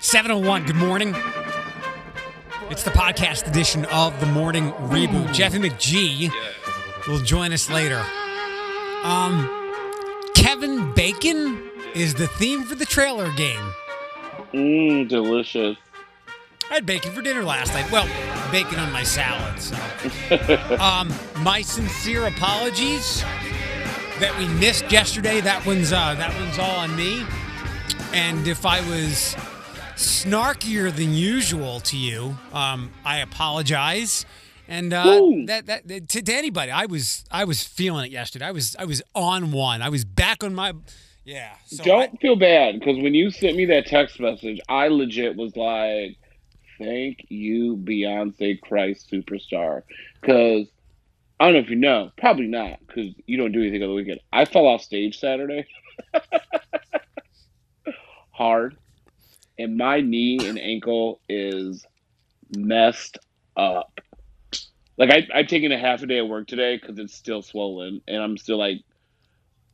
701, good morning. It's the podcast edition of the morning reboot. Jeffy McGee will join us later. Um, Kevin Bacon is the theme for the trailer game. Mmm, delicious. I had bacon for dinner last night. Well, bacon on my salad. So, um, my sincere apologies that we missed yesterday. That one's uh, that one's all on me. And if I was snarkier than usual to you, um, I apologize. And uh, that, that that- to, to anybody, I was I was feeling it yesterday. I was I was on one. I was back on my yeah. So Don't I- feel bad because when you sent me that text message, I legit was like, "Thank you, Beyonce Christ superstar." Because I don't know if you know, probably not, because you don't do anything on the weekend. I fell off stage Saturday, hard, and my knee and ankle is messed up. Like I, I've taken a half a day of work today because it's still swollen, and I'm still like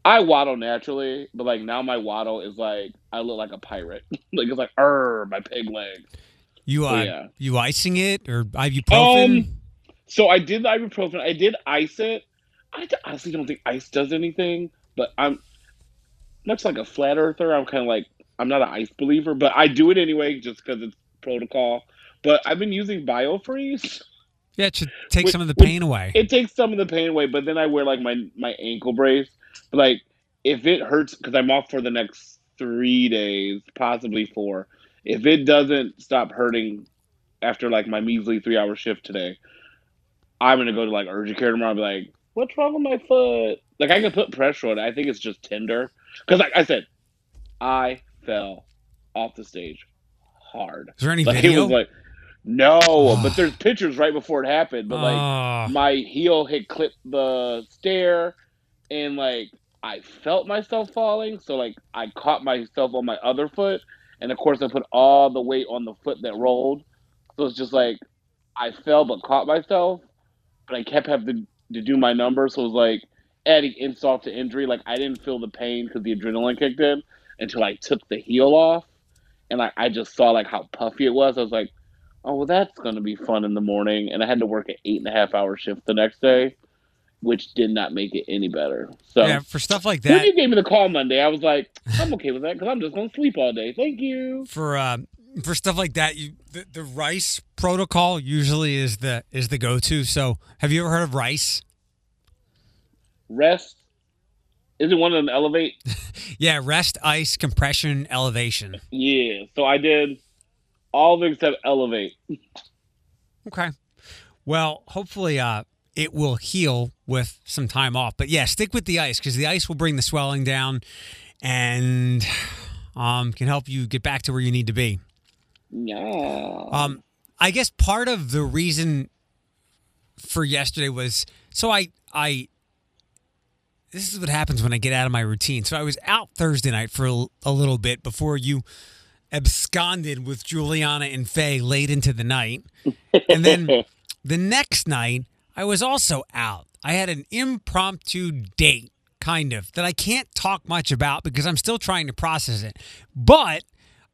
I waddle naturally, but like now my waddle is like I look like a pirate. like it's like er my pig leg. you uh, Oh, yeah. you icing it or ibuprofen? Um, So I did the ibuprofen. I did ice it. I honestly don't think ice does anything, but I'm much like a flat earther. I'm kind of like I'm not an ice believer, but I do it anyway just because it's protocol. But I've been using BioFreeze. yeah, it should take Would- some of the pain away. It takes some of the pain away, but then I wear like my my ankle brace. But like if it hurts because I'm off for the next three days, possibly four. If it doesn't stop hurting after like my measly three hour shift today, I'm gonna go to like urgent care tomorrow. And be like, what's wrong with my foot? Like I can put pressure on it. I think it's just tender. Because like I said, I fell off the stage hard. Is there any Like video? it was like no, but there's pictures right before it happened. But like Ah. my heel had clipped the stair and like I felt myself falling, so like I caught myself on my other foot, and of course I put all the weight on the foot that rolled. So it's just like I fell but caught myself, but I kept having to, to do my number, so it was like adding insult to injury. Like I didn't feel the pain because the adrenaline kicked in until I took the heel off, and like I just saw like how puffy it was. I was like, oh well, that's gonna be fun in the morning, and I had to work an eight and a half hour shift the next day, which did not make it any better. So yeah, for stuff like that, when you gave me the call Monday, I was like, I'm okay with that because I'm just gonna sleep all day. Thank you. for uh, for stuff like that, you the, the rice protocol usually is the is the go to. So, have you ever heard of rice? Rest. Is it one of them elevate? Yeah, rest, ice, compression, elevation. Yeah. So I did all of it except elevate. Okay. Well, hopefully, uh, it will heal with some time off. But yeah, stick with the ice because the ice will bring the swelling down and um, can help you get back to where you need to be. Yeah. Um, I guess part of the reason for yesterday was so I I this is what happens when I get out of my routine. So I was out Thursday night for a, a little bit before you absconded with Juliana and Faye late into the night. And then the next night, I was also out. I had an impromptu date, kind of, that I can't talk much about because I'm still trying to process it. But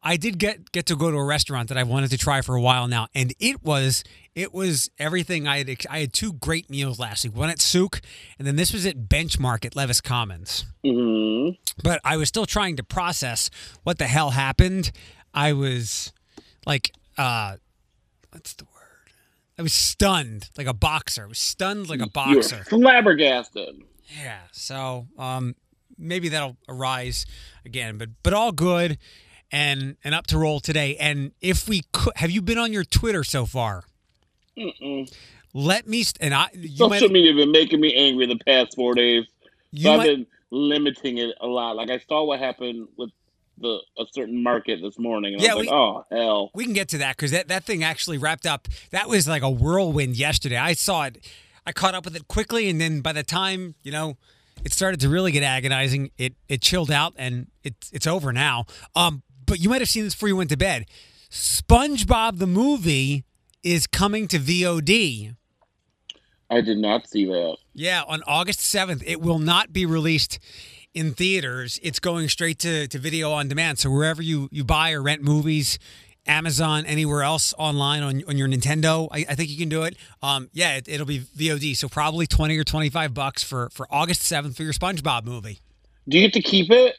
I did get get to go to a restaurant that I've wanted to try for a while now, and it was it was everything I had. I had two great meals last week. One at Souk, and then this was at Benchmark at Levis Commons hmm but I was still trying to process what the hell happened. I was like, uh, what's the word? I was stunned like a boxer. I was stunned like a boxer. flabbergasted. Yeah. So, um, maybe that'll arise again, but but all good, and and up to roll today. And if we could, have you been on your Twitter so far? Mm-mm. Let me st- and I you Social might media been making me angry the past four days. So I've might been limiting it a lot. Like I saw what happened with the a certain market this morning, and Yeah, I was we- like, oh hell. We can get to that because that, that thing actually wrapped up. That was like a whirlwind yesterday. I saw it. I caught up with it quickly, and then by the time you know it started to really get agonizing, it it chilled out, and it's it's over now. Um, but you might have seen this before you went to bed. SpongeBob the movie is coming to VOD. I did not see that. Yeah, on August 7th. It will not be released in theaters. It's going straight to, to video on demand. So wherever you, you buy or rent movies, Amazon, anywhere else online on, on your Nintendo, I, I think you can do it. Um, yeah, it, it'll be VOD. So probably 20 or 25 bucks for, for August 7th for your SpongeBob movie. Do you get to keep it?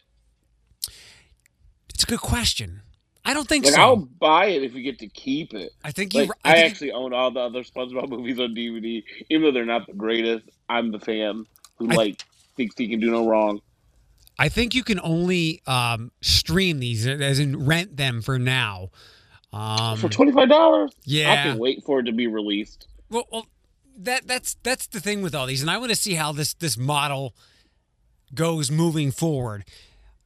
It's a good question. I don't think Like so. I'll buy it if you get to keep it. I think you. Like, I, I, think actually own all the other SpongeBob movies on DVD, even though they're not the greatest. I'm the fan who I- like thinks he can do no wrong. I think you can only um, stream these, as in rent them for now. Um, For twenty five dollars, yeah, I can wait for it to be released. Well, well, that that's that's the thing with all these, and I want to see how this this model goes moving forward.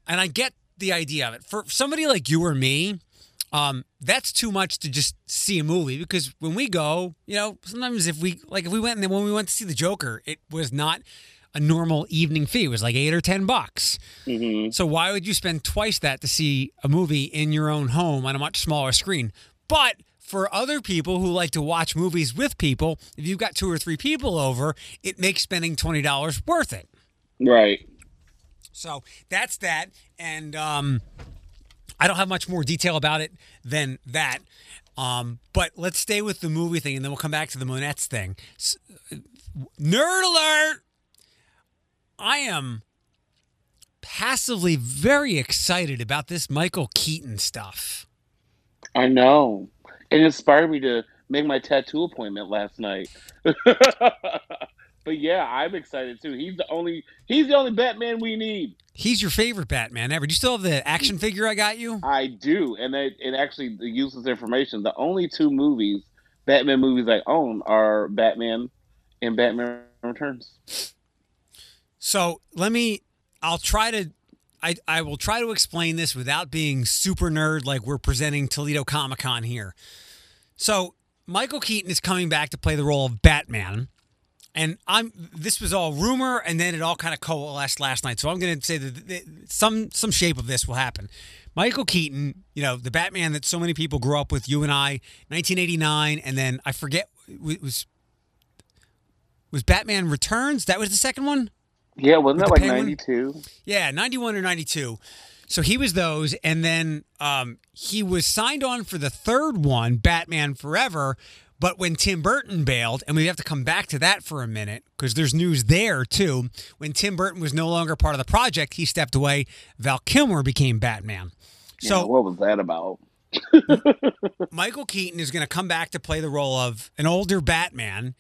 And I get the idea of it. For somebody like you or me, um, that's too much to just see a movie because when we go, you know, sometimes if we like if we went and then when we went to see the Joker, it was not a normal evening fee. It was like eight or ten bucks. hmm So why would you spend twice that to see a movie in your own home on a much smaller screen? But for other people who like to watch movies with people, if you've got two or three people over, it makes spending twenty dollars worth it. Right. So that's that, and um, I don't have much more detail about it than that. Um, but let's stay with the movie thing, and then we'll come back to the Monnettes thing. S- Nerd alert! I am passively very excited about this Michael Keaton stuff. I know. It inspired me to make my tattoo appointment last night. but yeah, I'm excited too. He's the only he's the only Batman we need. He's your favorite Batman ever. Do you still have the action figure I got you? I do, and it, it actually uses information. The only two movies, Batman movies I own, are Batman and Batman Returns. So let me. I'll try to. I I will try to explain this without being super nerd like we're presenting Toledo Comic Con here. So Michael Keaton is coming back to play the role of Batman, and I'm. This was all rumor, and then it all kind of coalesced last night. So I'm going to say that some some shape of this will happen. Michael Keaton, you know, the Batman that so many people grew up with, you and I, 1989, and then I forget it was was Batman Returns. That was the second one. Yeah, wasn't that like Penguin? ninety two? Yeah, 91 or 92. So he was those. And then um, he was signed on for the third one, Batman Forever. But when Tim Burton bailed, and we have to come back to that for a minute because there's news there too. When Tim Burton was no longer part of the project, he stepped away. Val Kilmer became Batman. So So what was that about? Michael Keaton is going to come back to play the role of an older Batman,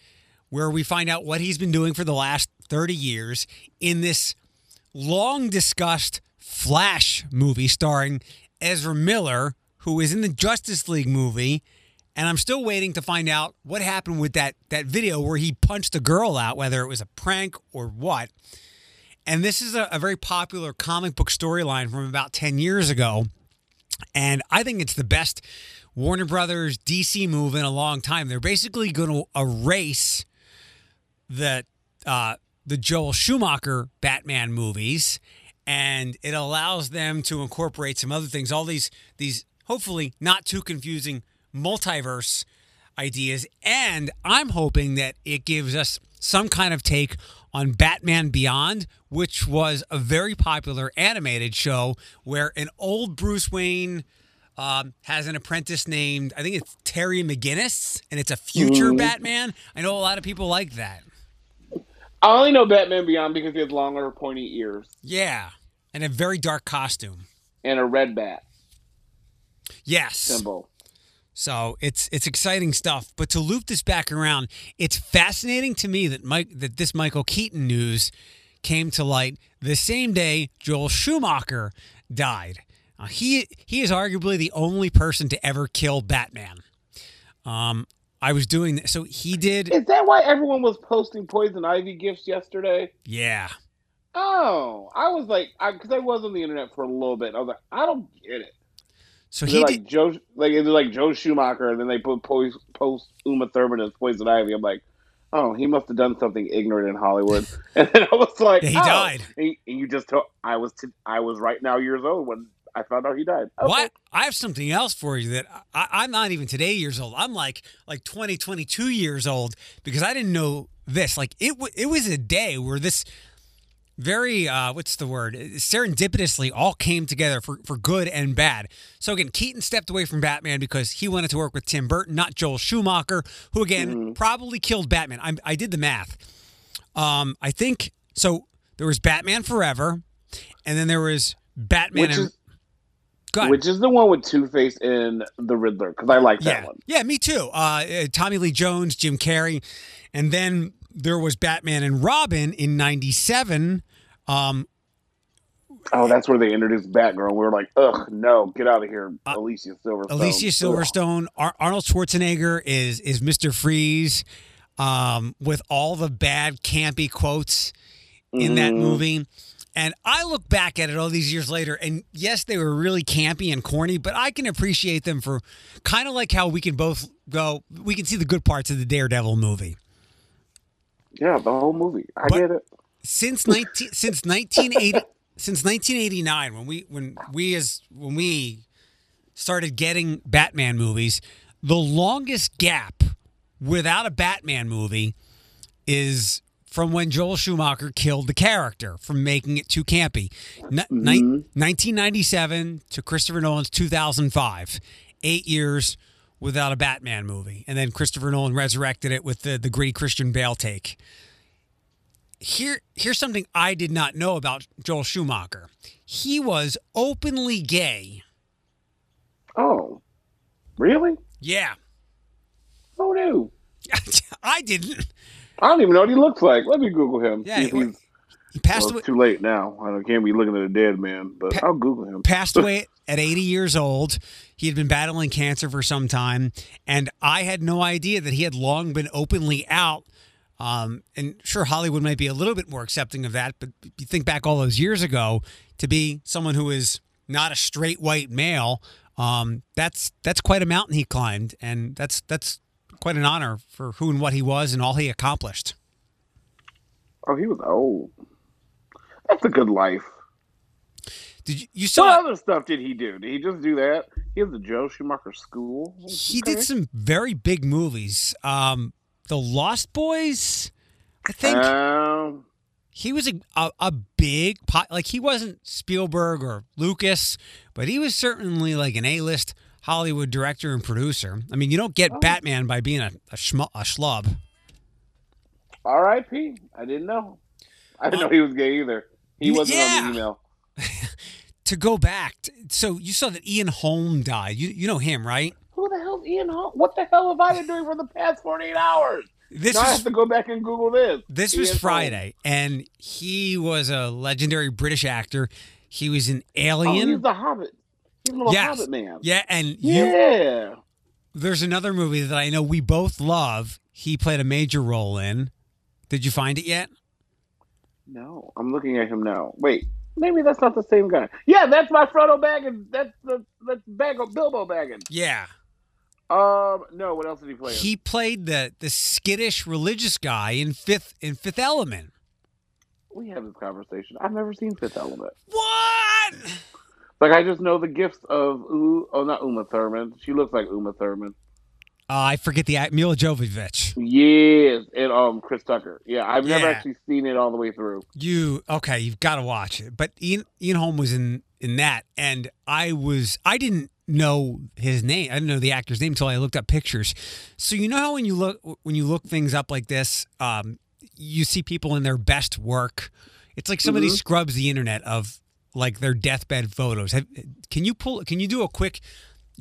where we find out what he's been doing for the last 30 years in this long discussed Flash movie starring Ezra Miller, who is in the Justice League movie. And I'm still waiting to find out what happened with that, that video where he punched a girl out, whether it was a prank or what. And this is a, a very popular comic book storyline from about 10 years ago. And I think it's the best Warner Brothers DC move in a long time. They're basically going to erase the uh, the Joel Schumacher Batman movies, and it allows them to incorporate some other things. All these these hopefully not too confusing multiverse ideas, and I'm hoping that it gives us some kind of take on Batman Beyond, which was a very popular animated show where an old Bruce Wayne um, has an apprentice named I think it's Terry McGinnis, and it's a future Mhm. Batman. I know a lot of people like that. I only know Batman Beyond because he has longer, pointy ears Yeah, and a very dark costume. and a red bat Yes. symbol. So it's it's exciting stuff. But to loop this back around, it's fascinating to me that Mike that this Michael Keaton news came to light the same day Joel Schumacher died. Uh, he he is arguably the only person to ever kill Batman. Um, I was doing this, so he did. Is that why everyone was posting poison ivy gifts yesterday? Yeah, Oh, I was like, because I, was on the internet for a little bit. I was like, I don't get it. So he like did. Joe, like it's like Joe Schumacher, and then they put post, post Uma Thurman as poison ivy. I'm like, oh, he must have done something ignorant in Hollywood. and then I was like, Yeah, he oh. died. And, and you just told I was t- I was right now years old when I found out he died. Okay. What? I have something else for you that I, I'm not even today years old. I'm like like 20, 22 years old because I didn't know this. Like it, w- it was a day where this very uh, what's the word serendipitously all came together for, for good and bad so again keaton stepped away from batman because he wanted to work with tim burton not joel schumacher who again Mm-hmm. probably killed batman I, I did the math um, i think so there was batman forever and then there was batman Which and is which is the one with Two Face and the Riddler because I like that yeah, one. yeah, me too. Uh, uh, Tommy Lee Jones, Jim Carrey, and then there was Batman and Robin in '97. Um, Oh, that's where they introduced Batgirl. We were like, ugh, no, get out of here, Alicia Silverstone. Alicia Silverstone, Ar- Arnold Schwarzenegger is is Mister Freeze, um, with all the bad campy quotes in that Mhm. movie. And I look back at it all these years later, and yes, they were really campy and corny, but I can appreciate them for kind of like how we can both go. We can see the good parts of the Daredevil movie. Yeah, the whole movie. I But- get it. Since 19 since 1980 since 1989 when we when we as when we started getting Batman movies the longest gap without a Batman movie is from when Joel Schumacher killed the character from making it too campy. N- ni- mm-hmm. 1997 to Christopher Nolan's 2005 8 years without a Batman movie. And then Christopher Nolan resurrected it with the the gritty Christian Bale take here here's something I did not know about Joel Schumacher. He was openly gay. Oh, really? Yeah. Who knew? I didn't. I don't even know what he looks like. Let me Google him. Yeah, he- he's, He passed well, away too late now. I can't be looking at a dead man, but Pa- I'll Google him. passed away at 80 years old. He had been battling cancer for some time, and I had no idea that he had long been openly out. Um, and sure, Hollywood might be a little bit more accepting of that, but you think back all those years ago to be someone who is not a straight white male, um, that's that's quite a mountain he climbed, and that's that's quite an honor for who and what he was and all he accomplished. Oh, he was old. That's a good life. Did you, you What saw? other stuff did he do? Did he just do that? He has the Joe Schumacher School. He Okay. did some very big movies. Um, the Lost Boys, I think. Um, he was a, a, a big pot like he wasn't Spielberg or Lucas, but he was certainly like an A-list Hollywood director and producer. I mean, you don't get Oh. Batman by being a a, schmu- a schlub. R.I.P. I didn't know. I didn't know he was gay either. He wasn't on the email. To go back, so you saw that Ian Holm died. You you know him, right? Who the hell's Ian Holm? What the hell have I been doing for the past 48 hours? This now I have to go back and Google this. this Ian was. Friday, and he was a legendary British actor. He was Oh, Alien. he's the Hobbit. He's a little Yes. Hobbit man. yeah, and you Yeah. there's another movie that I know we both love. He played a major role in. Did you find it yet? No, I'm looking at him now. Wait, maybe that's not the same guy. Yeah, that's my Frodo Baggins. That's the that's Bag Bilbo Baggins. Yeah. Um, no. What else did he play? He played the the skittish religious guy in Fifth in Fifth Element. we have this conversation. I've never seen Fifth Element. What? Like I just know the gifts of U- oh not Uma Thurman. She looks like Uma Thurman. Uh, I forget the act- Milla Jovovich. Yes, and um Chris Tucker. Yeah, I've never Yeah. actually seen it all the way through. You okay? You've got to watch it. But Ian Ian Holm was in in that, and I was I didn't know his name. I didn't know the actor's name until I looked up pictures. So you know how when you look when you look things up like this, um, you see people in their best work. It's like somebody Mhm. scrubs the internet of like their deathbed photos. Have, can you pull? Can you do a quick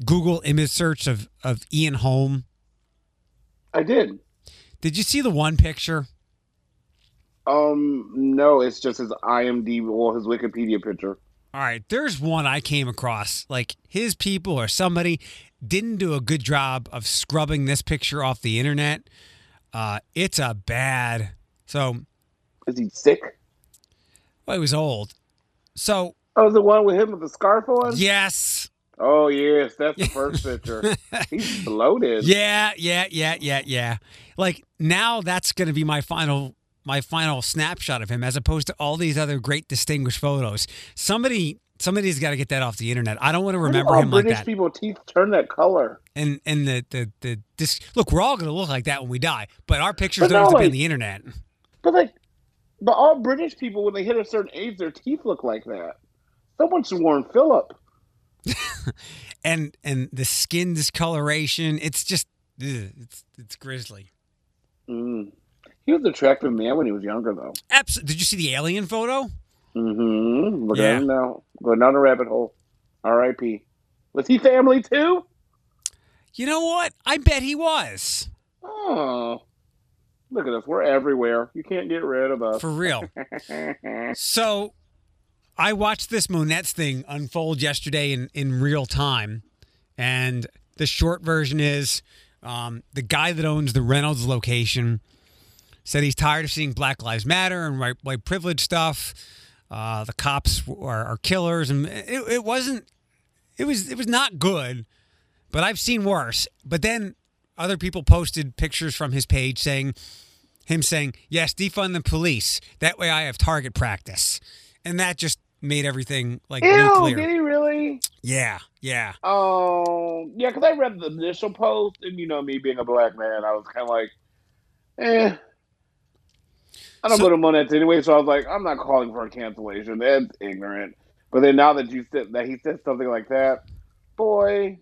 Google image search of of Ian Holm? I did. Did you see the one picture? Um, no, it's just his IMDb or his Wikipedia picture. All right, there's one I came across. Like his people or somebody didn't do a good job of scrubbing this picture off the internet. Uh, it's a bad. So Is he sick? well, he was old. So Oh, the one with him with the scarf on? yes, Oh yes, that's the first picture. He's bloated. yeah, yeah, yeah, yeah, yeah. Like now, that's going to be my final my final snapshot of him, as opposed to all these other great distinguished photos. Somebody. Somebody's got to get that off the internet. I don't want to remember him like British that. people teeth turn that color. and and the the the this look we're all going to look like that when we die but our pictures But don't no, have to be on the internet But like, But all British people, when they hit a certain age, their teeth look like that. Someone should warn Philip. and and the skin discoloration, it's just ugh, it's it's grisly. Mm. He was an attractive man when he was younger, though. Abs- Did you see the alien photo? Mm-hmm. Look Yeah. at him now, going down a rabbit hole. R.I.P. Was he family too? You know what? I bet he was. Oh, look at us. We're everywhere. You can't get rid of us. For real. So I watched this Monnette's thing unfold yesterday in, in real time. And the short version is um, the guy that owns the Reynolds location said he's tired of seeing Black Lives Matter and white, white privilege stuff. Uh, the cops are, are killers, and it, it wasn't. It was it was not good, but I've seen worse. But then other people posted pictures from his page saying him saying, "Yes, defund the police. That way, I have target practice," and that just made everything like Ew, nuclear. did he really? Yeah, yeah, Oh, yeah, because I read the initial post, and you know me being a black man, I was kind of like, eh. I don't So- go to Monnettes anyway, so I was like, I'm not calling for a cancellation. That's ignorant. But then now that you said that he said something like that, boy,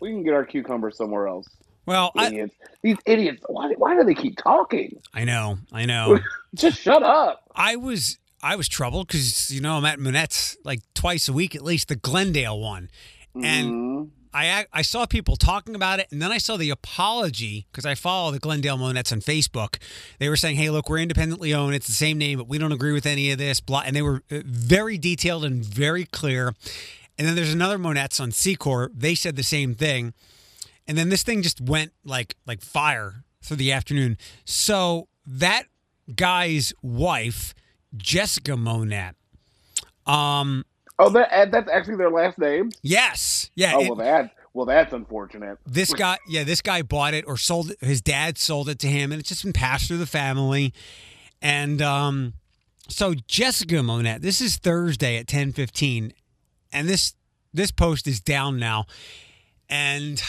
we can get our cucumber somewhere else. Well, I, These idiots. Why? Why do they keep talking? I know, I know. Just shut up. I was I was troubled because you know I'm at Monnette's like twice a week at least, the Glendale one, and Mhm. I I saw people talking about it, and then I saw the apology because I follow the Glendale Monnettes on Facebook. They were saying, "Hey, look, we're independently owned. It's the same name, but we don't agree with any of this." Blah, and they were uh, very detailed and very clear. And then there's another Monnettes on Secor. They said the same thing, and then this thing just went like like fire through the afternoon. So that guy's wife, Jessica Monnette. Um. Oh, that that's actually their last name. Yes. Yeah. Oh it- well, that well, that's unfortunate. this guy yeah this guy bought it or sold it his dad sold it to him and it's just been passed through the family and um so jessica monnette this is thursday at 10.15 and this this post is down now and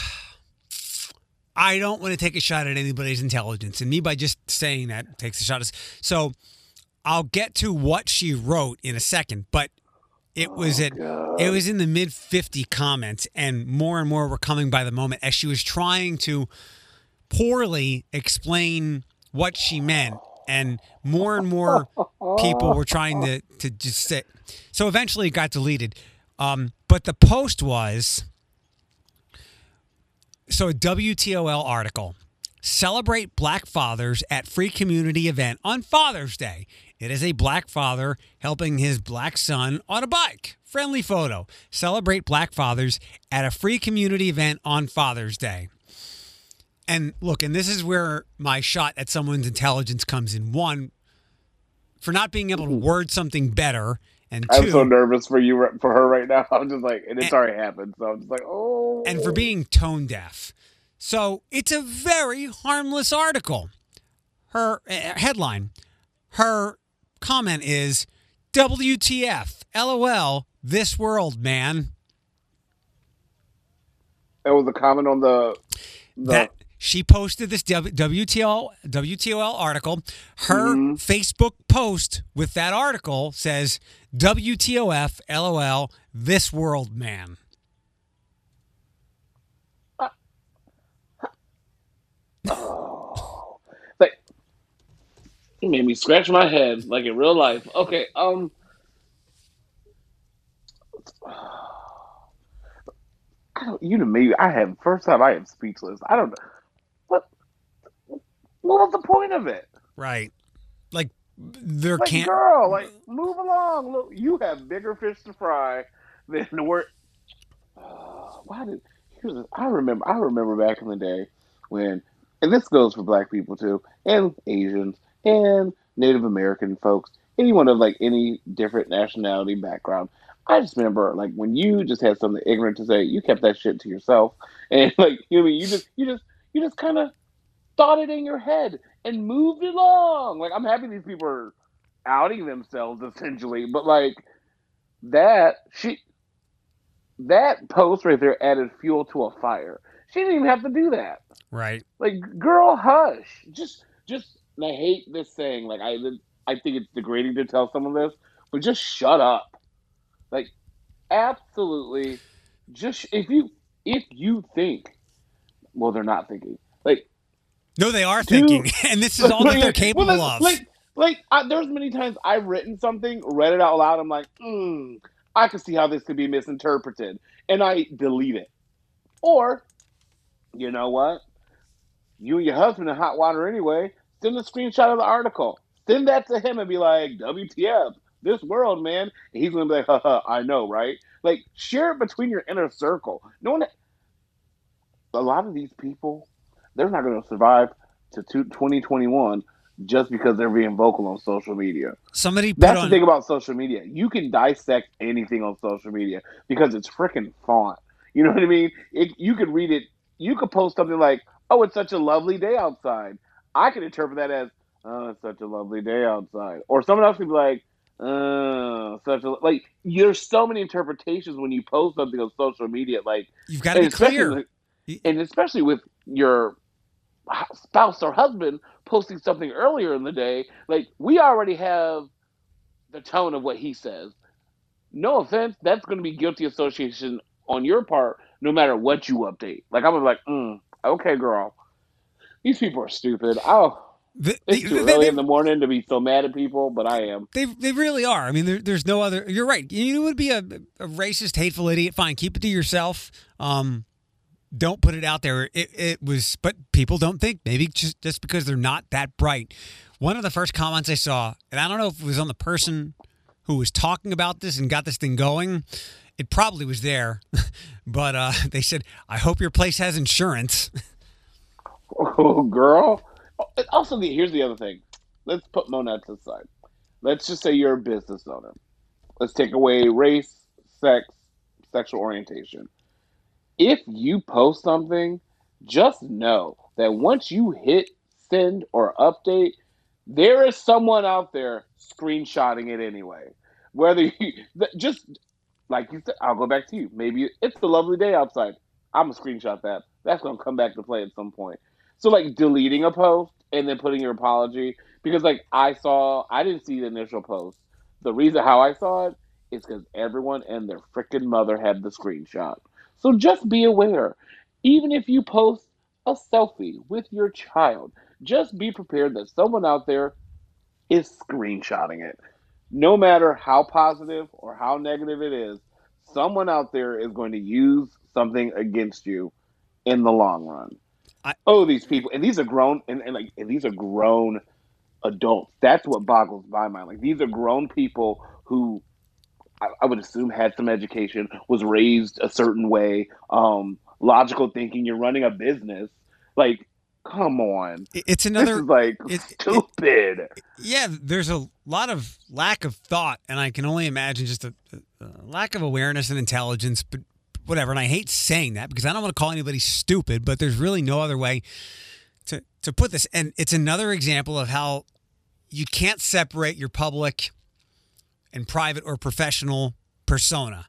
i don't want to take a shot at anybody's intelligence and me by just saying that takes a shot at so i'll get to what she wrote in a second but it was at it was in the mid 50 comments and more and more were coming by the moment as she was trying to poorly explain what she meant and more and more people were trying to to just say so eventually it got deleted um, but the post was so a WTOL article celebrate black fathers at free community event on Father's Day. It is a black father helping his black son on a bike. Friendly photo. Celebrate black fathers at a free community event on Father's Day. And look, and this is where my shot at someone's intelligence comes in. One, for not being able to word something better, and I'm so nervous for you for her right now. I'm just like, and it's already happened. So I'm just like, oh. and for being tone deaf. So it's a very harmless article. Her uh, headline, her comment is WTF, LOL, this world, man. that was a comment on the the That she posted this W- WTL WTOL article. Her Mhm. Facebook post with that article says WTOF, LOL, this world, man. like it made me scratch my head like in real life. Okay, um I don't you know me, I have first time I am speechless. I don't know what what was the point of it? Right. Like there Like can't girl, like move along. Look, you have bigger fish to fry than the word why did here's a, I remember I remember back in the day when and this goes for black people too, and Asians and Native American folks, anyone of like any different nationality background. I just remember like when you just had something ignorant to say, you kept that shit to yourself. And like you know what I mean, you just you just you just kinda thought it in your head and moved along. Like I'm happy these people are outing themselves essentially, but like that she that post right there added fuel to a fire. She didn't even have to do that. right. Like, girl, hush. Just, just. And I hate this saying. Like, I, I think it's degrading to tell someone this, but just shut up. Like, absolutely, just if you if you think, well, they're not thinking. Like, no, they are thinking, and this is all that they're capable well, of. Like, like I, there's many times I've written something, read it out loud. I'm like, hmm, I can see how this could be misinterpreted, and I delete it. Or, you know what? You and your husband in hot water anyway. Send a screenshot of the article. Send that to him and be like, WTF, this world, man. And he's gonna be like, haha, I know, right? Like, share it between your inner circle. No one. A lot of these people, they're not gonna survive to 2021 just because they're being vocal on social media. Somebody That's on... the thing about social media. You can dissect anything on social media because it's freaking font. You know what I mean? It, you could read it. You could post something like, "Oh, it's such a lovely day outside." I can interpret that as, "Oh, it's such a lovely day outside," or someone else could be like, "Oh, such a like." There's so many interpretations when you post something on social media. Like you've got to be clear, and especially with your spouse or husband posting something earlier in the day, like we already have the tone of what he says. No offense, that's going to be guilty association on your part, no matter what you update. Like I'm like, mm, okay, girl, these people are stupid. Oh. The, it's too they, early they, in the morning to be so mad at people, but I am. They they really are. I mean, there, there's no other. You're right. You would be a, a, racist, hateful idiot. Fine, keep it to yourself. Um, don't put it out there. It, it was, but people don't think maybe just just because they're not that bright. One of the first comments I saw, and I don't know if it was on the person who was talking about this and got this thing going. It probably was there, but uh, they said, "I hope your place has insurance." Oh, girl. Also, here's the other thing. Let's put Monnette's aside. Let's just say you're a business owner. Let's take away race, sex, sexual orientation. If you post something, just know that once you hit send or update, there is someone out there screenshotting it anyway. Whether you just like you said, I'll go back to you. Maybe it's a lovely day outside. I'm gonna screenshot that. That's gonna come back to play at some point. So like deleting a post and then putting your apology because like I saw I didn't see the initial post. The reason how I saw it is because everyone and their freaking mother had the screenshot. So just be aware. Even if you post a selfie with your child, just be prepared that someone out there is screenshotting it. No matter how positive or how negative it is, someone out there is going to use something against you in the long run. I, oh, these people, and these are grown, and, and like, and these are grown adults. That's what boggles my mind. Like, these are grown people who I, I would assume had some education, was raised a certain way, um, logical thinking. You're running a business, like. Come on! It's another like it, stupid. It, yeah, there's a lot of lack of thought, and I can only imagine just a, a lack of awareness and intelligence. But whatever. And I hate saying that because I don't want to call anybody stupid, but there's really no other way to to put this. And it's another example of how you can't separate your public and private or professional persona.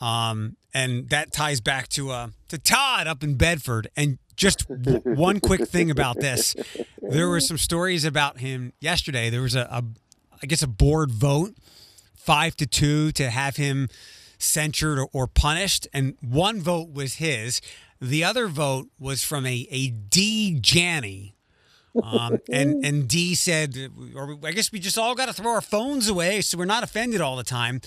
Um, and that ties back to uh, to Todd up in Bedford. And just one quick thing about this: there were some stories about him yesterday. There was a, a I guess, a board vote, five to two, to have him censured or, or punished, and one vote was his. The other vote was from a, a D Janney. Um, and and D said, or I guess we just all got to throw our phones away so we're not offended all the time.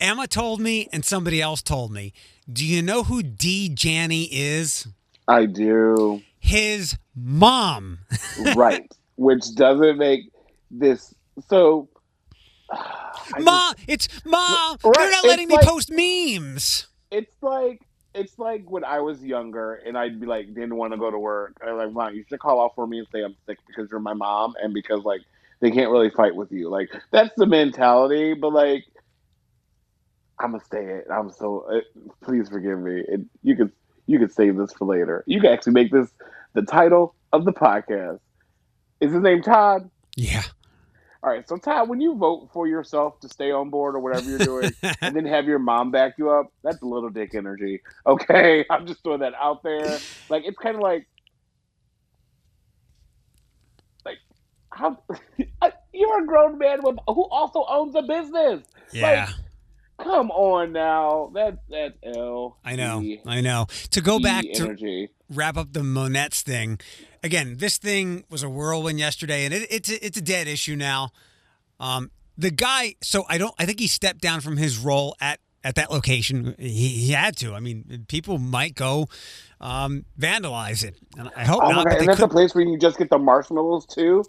Emma told me, and somebody else told me. Do you know who D Janney is? I do. His mom. right, which doesn't make this so Mom, just, it's mom. Right, You're not letting me like, post memes. It's like it's like when I was younger and I'd be like didn't want to go to work. I'm like, mom, you should call off for me and say I'm sick because you're my mom and because like they can't really fight with you. Like that's the mentality. But like, I'm gonna say it. I'm so. Uh, please forgive me. It, you could you could save this for later. You can actually make this the title of the podcast. Is his name Todd? Yeah. All right, so Todd, when you vote for yourself to stay on board or whatever you're doing, and then have your mom back you up, that's a little dick energy. Okay, I'm just throwing that out there. Like it's kind of like, like how you're a grown man with, who also owns a business. Yeah. Like, come on now. That's that's L. I know. E- I know. To go E back to energy. wrap up the Monnettes thing. Again, this thing was a whirlwind yesterday, and it, it's a, it's a dead issue now. Um, the guy, so I don't. I think he stepped down from his role at at that location. He, he had to. I mean, people might go um, vandalize it, and I hope Oh not. my but god! And that's could- a place where you just get the marshmallows too.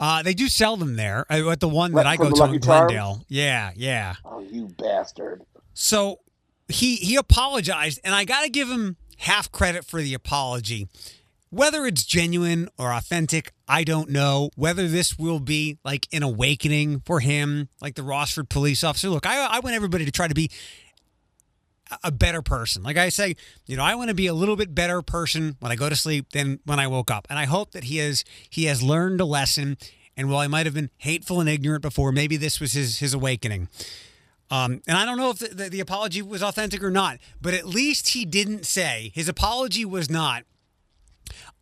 uh, they do sell them there uh, at the one that I go to in Charms? Glendale. Yeah, yeah. Oh, you bastard! So he he apologized, and I got to give him half credit for the apology. Whether it's genuine or authentic, I don't know. Whether this will be like an awakening for him, like the Rossford police officer. Look, I, I want everybody to try to be a- better person. Like I say, you know, I want to be a little bit better person when I go to sleep than when I woke up. And I hope that he has he has learned a lesson. And while he might have been hateful and ignorant before, maybe this was his his awakening. Um, and I don't know if the, the, the apology was authentic or not, but at least he didn't say his apology was not.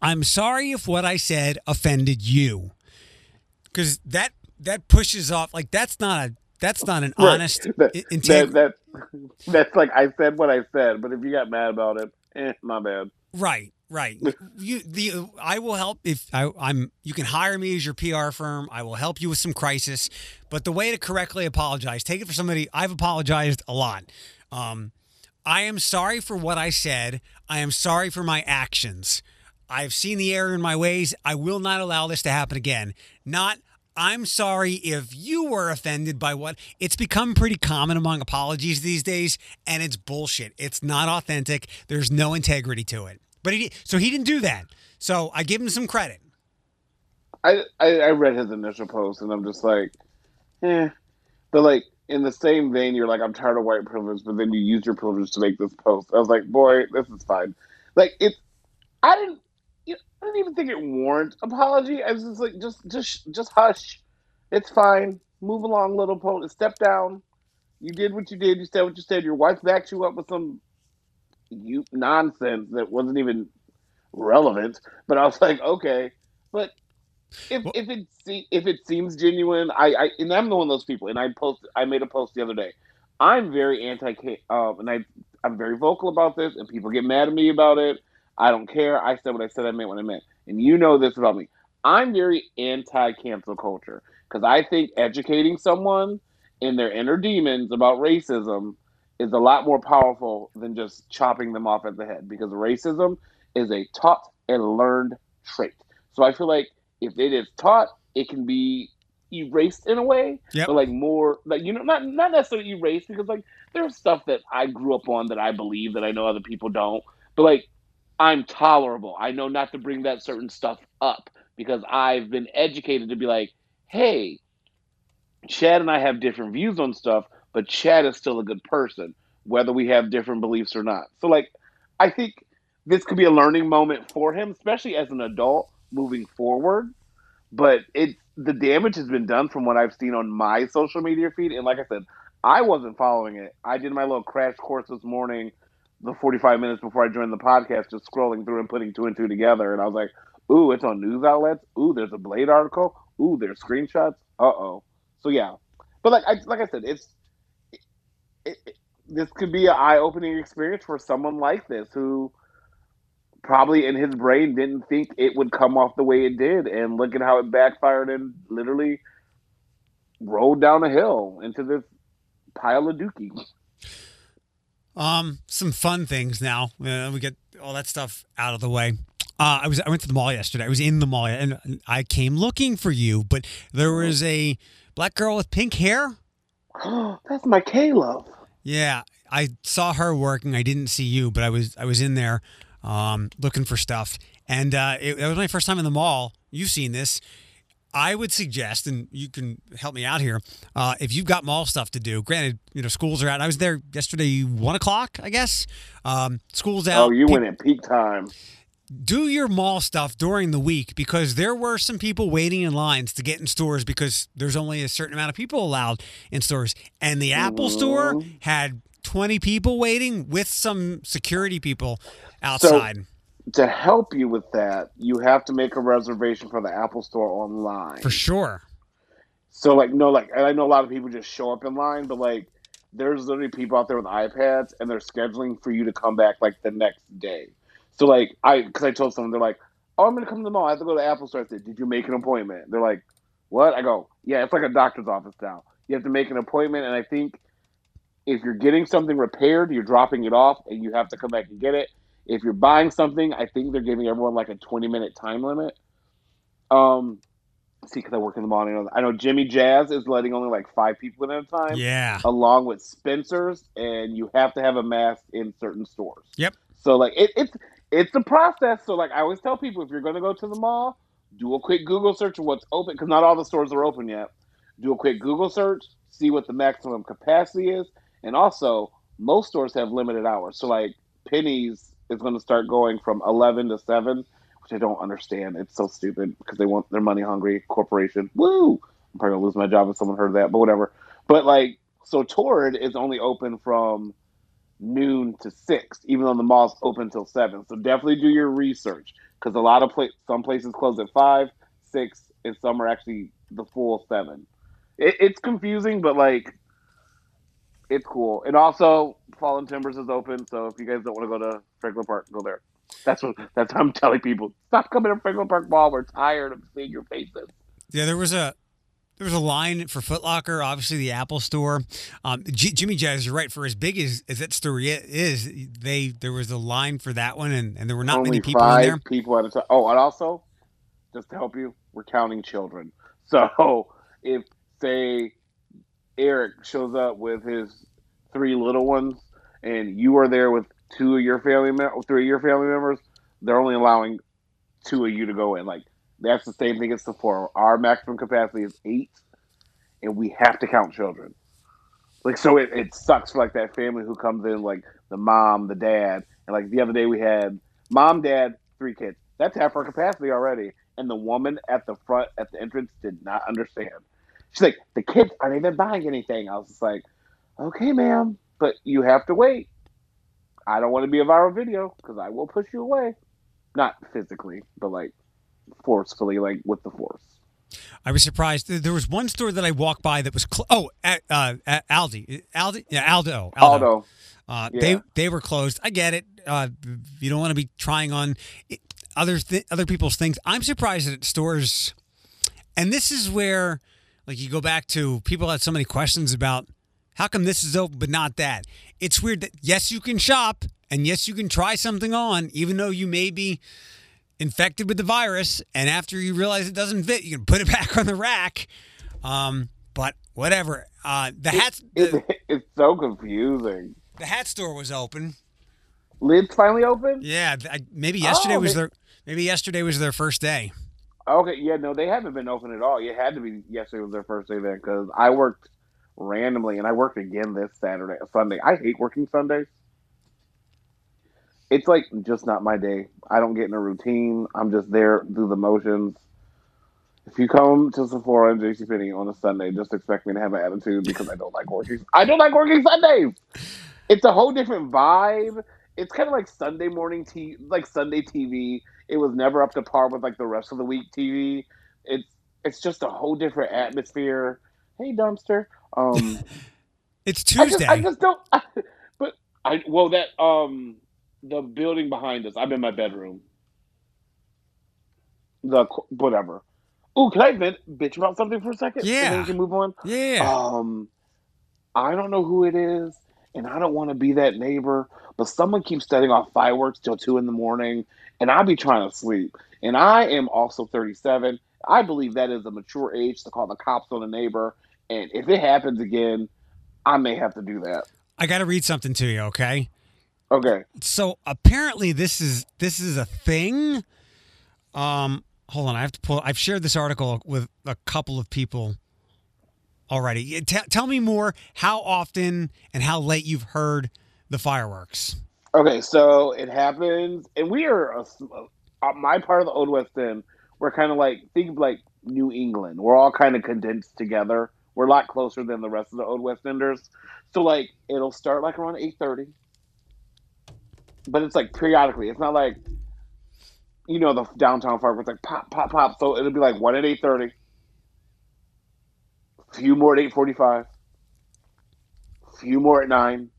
I'm sorry if what I said offended you, because that that pushes off like that's not a that's not an Right. honest That, i- that, that that's like I said what I said, but if you got mad about it, eh, my bad. Right, right. You the I will help if I, I'm. You can hire me as your PR firm. I will help you with some crisis. But the way to correctly apologize, take it for somebody. I've apologized a lot. Um, I am sorry for what I said. I am sorry for my actions. I've seen the error in my ways. I will not allow this to happen again. Not. I'm sorry if you were offended by what it's become pretty common among apologies these days, and it's bullshit. It's not authentic. There's no integrity to it. But he so he didn't do that. So I give him some credit. I, I I read his initial post and I'm just like, eh. But like in the same vein, you're like, I'm tired of white privilege, but then you use your privilege to make this post. I was like, boy, this is fine. Like it's, I didn't. I didn't even think it warrant apology. I was just like, just just just hush. It's fine. Move along, little pony. Step down. You did what you did. You said what you said. Your wife backed you up with some you nonsense that wasn't even relevant. But I was like, okay, but if Well- if it se- if it seems genuine, I, I and I'm one of those people. And I post I made a post the other day. I'm very anti um, and I I'm very vocal about this, and people get mad at me about it. I don't care. I said what I said. I meant what I meant, and you know this about me. I'm very anti cancel culture because I think educating someone in their inner demons about racism is a lot more powerful than just chopping them off at the head because racism is a taught and learned trait. So I feel like if it is taught, it can be erased in a way, Yep. but like more like you know not not necessarily erased because like there's stuff that I grew up on that I believe that I know other people don't, but like I'm tolerable. I know not to bring that certain stuff up because I've been educated to be like, hey, Chad and I have different views on stuff, but Chad is still a good person, whether we have different beliefs or not. So, like, I think this could be a learning moment for him, especially as an adult moving forward. But it the damage has been done from what I've seen on my social media feed, and like I said, I wasn't following it. I did my little crash course this morning, the 45 minutes before I joined the podcast, just scrolling through and putting two and two together, and I was like, "Ooh, it's on news outlets. Ooh, there's a Blade article. Ooh, there's screenshots. Uh oh." So yeah, but like I like I said, it's it, it, this could be an eye-opening experience for someone like this who probably in his brain didn't think it would come off the way it did, and look at how it backfired and literally rolled down a hill into this pile of dookie. Um, some fun things now. Uh, we get all that stuff out of the way. Uh, I was I went to the mall yesterday. I was in the mall and I came looking for you, but there was a black girl with pink hair. That's my Caleb. Yeah, I saw her working. I didn't see you, but I was I was in there um, looking for stuff, and uh, it, it was my first time in the mall. You've seen this. I would suggest, and you can help me out here, uh, if you've got mall stuff to do. Granted, you know schools are out. I was there yesterday, one o'clock, I guess. Um, school's out. Oh, you went at peak time. do your mall stuff during the week because there were some people waiting in lines to get in stores because there's only a certain amount of people allowed in stores. And the Apple store had 20 people waiting with some security people outside. To help you with that, you have to make a reservation for the Apple Store online. for sure. So like no, like and I know a lot of people just show up in line, but like there's literally people out there with iPads and they're scheduling for you to come back like the next day. So like I, because I told someone they're like, oh, I'm gonna come to the mall. I have to go to Apple Store. I said, did you make an appointment? They're like, what? I go, yeah, it's like a doctor's office now. You have to make an appointment, and I think if you're getting something repaired, you're dropping it off, and you have to come back and get it. If you're buying something, I think they're giving everyone like a 20 minute time limit. Um, see, because I work in the morning. I know Jimmy Jazz is letting only like five people in at a time. Yeah. Along with Spencer's, and you have to have a mask in certain stores. Yep. So like it, it's it's a process. So like I always tell people, if you're going to go to the mall, do a quick Google search of what's open because not all the stores are open yet. Do a quick Google search, see what the maximum capacity is, and also most stores have limited hours. So like Penney's is going to start going from 11 to 7 which I don't understand. It's so stupid because they want their money hungry corporation. Woo! I'm probably gonna lose my job if someone heard that, but whatever. But like, so Torrid is only open from noon to six, even though the mall's open till seven. So definitely do your research because a lot of pla- some places close at five, six, and some are actually the full seven. It, it's confusing, but like, it's cool. And also, Fallen Timbers is open, so if you guys don't want to go to Franklin Park, go there. That's what that's how I'm telling people. Stop coming to Franklin Park Mall. We're tired of seeing your faces. Yeah, there was a there was a line for Foot Locker, obviously the Apple Store. Um, G- Jimmy Jazz, you're right. For as big as, as that store is, they there was a line for that one, and, and there were not Only many people five in there. people at a time. Oh, and also, just to help you, we're counting children. So if say Eric shows up with his three little ones, and you are there with two of your family mem- three of your family members, they're only allowing two of you to go in. Like that's the same thing as the Sephora. Our maximum capacity is eight, and we have to count children. Like so, it, it sucks for like that family who comes in, like the mom, the dad, and like the other day we had mom, dad, three kids. That's half our capacity already. And the woman at the front at the entrance did not understand. She's like, the kids aren't even buying anything. I was just like, okay, ma'am, but you have to wait. I don't want to be a viral video because I will push you away. Not physically, but like forcefully, like with the force. I was surprised. There was one store that I walked by that was cl- oh, at, uh, at Aldi, Aldi, yeah, Aldo, Aldo. Aldo. Uh, Yeah. They they were closed. I get it. Uh, you don't want to be trying on other th- other people's things. I'm surprised that stores, and this is where, like, you go back to people had so many questions about how come this is open but not that. It's weird that yes, you can shop and yes, you can try something on, even though you may be infected with the virus, and after you realize it doesn't fit, you can put it back on the rack. Um, but whatever. Uh, the hats. The, it's so confusing. the hat store was open. Lids finally open. Yeah, I, maybe yesterday Oh, was they- their maybe yesterday was their first day. Okay, yeah, no, they haven't been open at all. It had to be yesterday was their first day there because I worked randomly and I worked again this Saturday, Sunday. I hate working Sundays. It's like just not my day. I don't get in a routine. I'm just there, through the motions. If you come to Sephora and JCPenney on a Sunday, just expect me to have an attitude because I don't like working. I don't like working Sundays. It's a whole different vibe. It's kind of like Sunday morning t like Sunday TV. It was never up to par with like the rest of the week TV. It's it's just a whole different atmosphere. Hey, dumpster. Um, It's I Tuesday. just, I just don't. but I well that um the building behind us. I'm in my bedroom. The whatever. Ooh, can I vent, bitch about something for a second? Yeah. And then we can move on. yeah. Um, I don't know who it is, and I don't want to be that neighbor, but someone keeps setting off fireworks till two in the morning, and I be trying to sleep. And I am also 37. I believe that is a mature age to call the cops on a neighbor. And if it happens again, I may have to do that. I got to read something to you, okay? Okay. So apparently this is this is a thing. Um, hold on, I have to pull. I've shared this article with a couple of people already. T- tell me more. How often and how late you've heard the fireworks? Okay, so it happens, and we are a, uh, my part of the Old West End. We're kind of like think of like New England. We're all kind of condensed together. We're a lot closer than the rest of the Old West Enders. So like it'll start like around eight thirty, but it's like periodically. It's not like you know the downtown fireworks like pop pop pop. So it'll be like one at eight thirty, few more at eight forty-five. Few more at nine.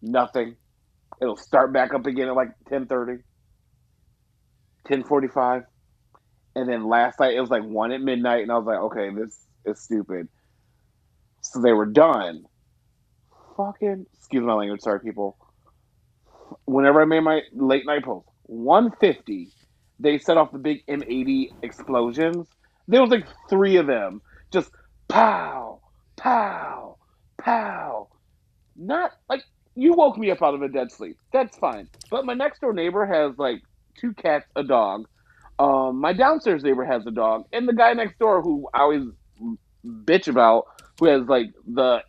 Nothing. It'll start back up again at like 10.30, 10.45. And then last night it was like 1 at midnight, and I was like, okay, this is stupid. So they were done. Fucking, excuse my language, sorry, people. Whenever I made my late night post, 150, they set off the big M80 explosions. There was like three of them. Just pow, pow, pow. Not like you woke me up out of a dead sleep. That's fine. But my next door neighbor has like two cats, a dog. Um, my downstairs neighbor has a dog, and the guy next door who I always bitch about, who has like the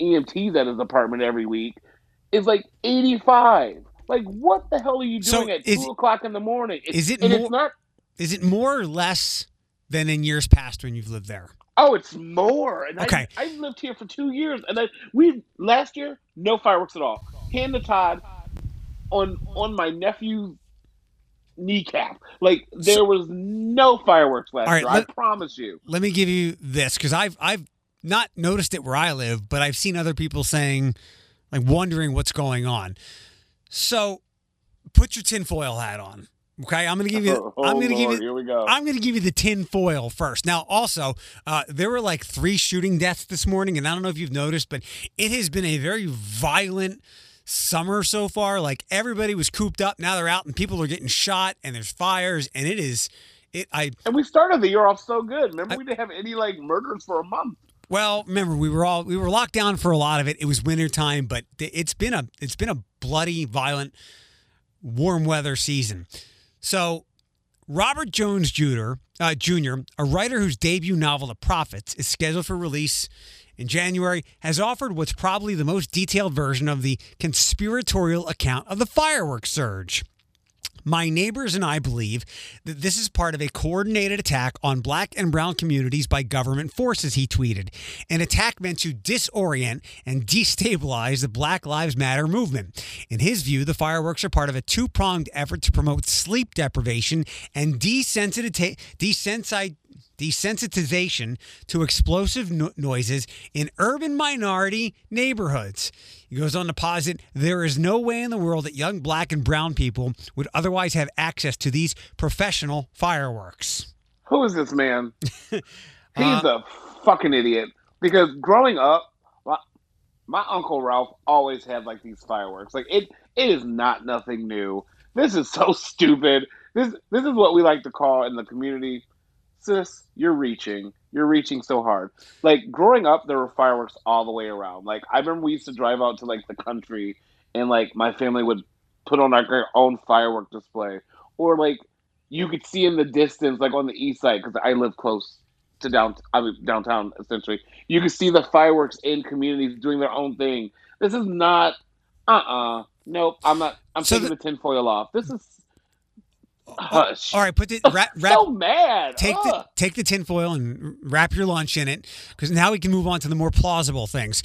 EMTs at his apartment every week, is like eighty five. Like, what the hell are you doing So at two o'clock in the morning? It's, Is it and more- it's not. Is it more or less than in years past when you've lived there? Oh, it's more. And Okay. I, I've lived here for two years, and I we last year no fireworks at all. Hand to Todd on on my nephew's kneecap. Like there So- was no fireworks last right, year. let- I promise you. Let me give you this because I've I've not noticed it where I live, but I've seen other people saying, like, wondering what's going on. So, put your tinfoil hat on. Okay, I'm gonna give you. oh, I'm gonna give you. Here we go. I'm going to give you the tin foil first. Now, also, uh, there were like three shooting deaths this morning, and I don't know if you've noticed, but it has been a very violent summer so far. Like everybody was cooped up, now they're out, and people are getting shot, and there's fires, and it is. It. I and we started the year off so good. Remember, I- we didn't have any like murders for a month. well, remember we were all we were locked down for a lot of it. It was wintertime, but it's been a it's been a bloody, violent, warm weather season. So Robert Jones Jr., uh, Jr., a writer whose debut novel, The Prophets, is scheduled for release in January, has offered what's probably the most detailed version of the conspiratorial account of the fireworks surge. My neighbors and I believe that this is part of a coordinated attack on black and brown communities by government forces, he tweeted. An attack meant to disorient and destabilize the Black Lives Matter movement. In his view, the fireworks are part of a two pronged effort to promote sleep deprivation and desensitiza- desensi- desensitization to explosive no- noises in urban minority neighborhoods. He goes on to posit there is no way in the world that young black and brown people would otherwise have access to these professional fireworks. Who is this man? He's Uh, a fucking idiot. Because growing up, my, my uncle Ralph always had like these fireworks. Like it, it is not nothing new. This is so stupid. This, this is what we like to call in the community, sis. You're reaching. You're reaching so hard. Like growing up, there were fireworks all the way around. Like I remember we used to drive out to like the country, and like my family would put on like their own firework display, or like you could see in the distance, like on the east side, because I live close to down, I mean, downtown essentially. You could see the fireworks in communities doing their own thing. This is not, uh, uh nope. I'm not. I'm So taking the- the, tinfoil off. This is hush. All right, put the wrap, wrap so mad. take the take the tinfoil and wrap your lunch in it because now we can move on to the more plausible things.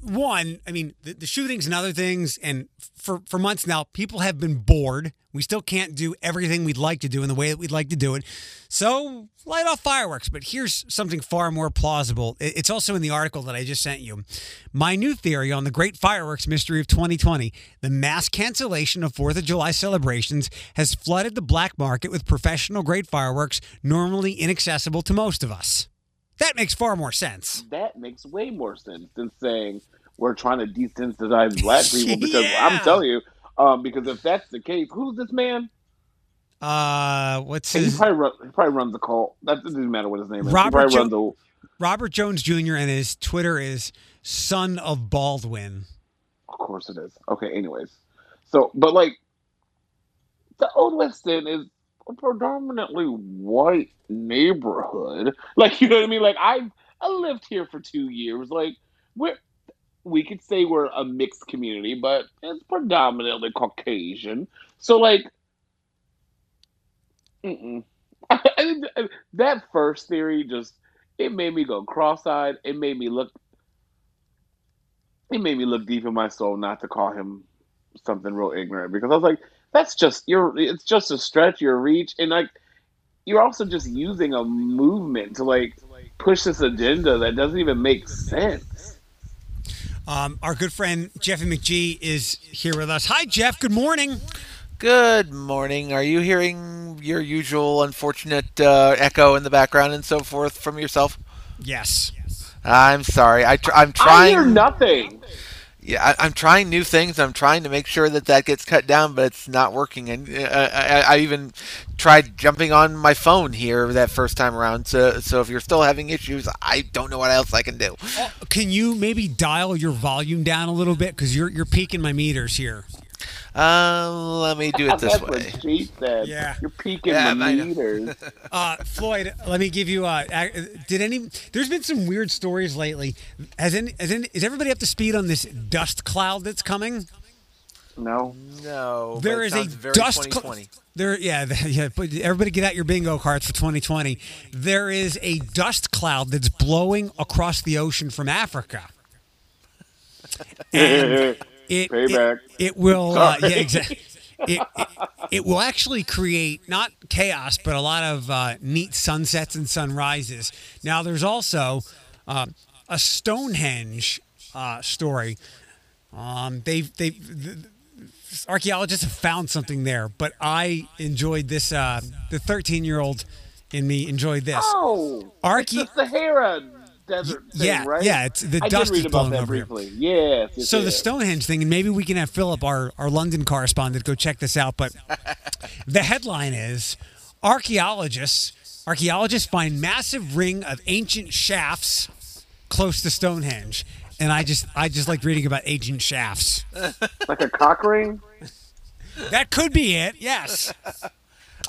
One, I mean, the, the shootings and other things, and for for months now, people have been bored. We still can't do everything we'd like to do in the way that we'd like to do it. So light off fireworks. But here's something far more plausible. It's also in the article that I just sent you. My new theory on the great fireworks mystery of 2020: the mass cancellation of Fourth of July celebrations has flooded the black market with professional grade fireworks normally inaccessible to most of us. That makes far more sense. that makes way more sense than saying we're trying to desensitize black people. Because Yeah. I'm telling you, um, because if that's the case, who's this man? Uh, what's He his probably, run, he probably runs a cult. That doesn't matter what his name is. Robert he probably runs Robert Jones Jr. and his Twitter is son of Baldwin. Of course it is. Okay. Anyways, so but like the Old West End is a predominantly white neighborhood. Like you know what I mean? Like I I lived here for two years. Like we're we could say we're a mixed community, but it's predominantly Caucasian. So like. I think that- first theory just it made me go cross-eyed. It made me look. It made me look deep in my soul not to call him something real ignorant because I was like, that's just you're. It's just a stretch, your reach, and like you're also just using a movement to like push this agenda that doesn't even make sense. Um, our good friend Jeffy McGee is here with us. Hi, Jeff. Good morning. Good morning. Are you hearing your usual unfortunate uh, echo in the background and so forth from yourself? Yes. I'm sorry. I tr- I'm I trying. hear nothing. Yeah, I, I'm trying new things. I'm trying to make sure that that gets cut down, but it's not working. And uh, I, I even tried jumping on my phone here that first time around. So, so if you're still having issues, I don't know what else I can do. Oh, can you maybe dial your volume down a little bit because you're you're peaking my meters here. Uh, let me do it this That's way. what. Yeah. You're peeking Yeah, the meters. Uh, Floyd, let me give you. Uh, ac- did any? There's been some weird stories lately. Has any? Has any? Is everybody up to speed on this dust cloud that's coming? no. No, but There it is a dust. cl- 2020. there, yeah, yeah. But everybody, get out your bingo cards for 2020. There is a dust cloud that's blowing across the ocean from Africa. And it, it, Payback. it will, uh, yeah, exactly. It, it, it will actually create not chaos, but a lot of uh, neat sunsets and sunrises. Now, there's also um, a Stonehenge uh, story. Um, they've they've the, archaeologists have found something there, but I enjoyed this. Uh, the 13 year old in me enjoyed this. Oh, Archae- the Sahara Desert thing, yeah, right? yeah, it's- the I dust is blowing over here. briefly. Yes. yes, So the. Stonehenge thing, and maybe we can have Philip, our, our London correspondent, go check this out. But the headline is archaeologists archaeologists find massive ring of ancient shafts close to Stonehenge. And I just I just like reading about ancient shafts. like a cock ring. That could be it. Yes.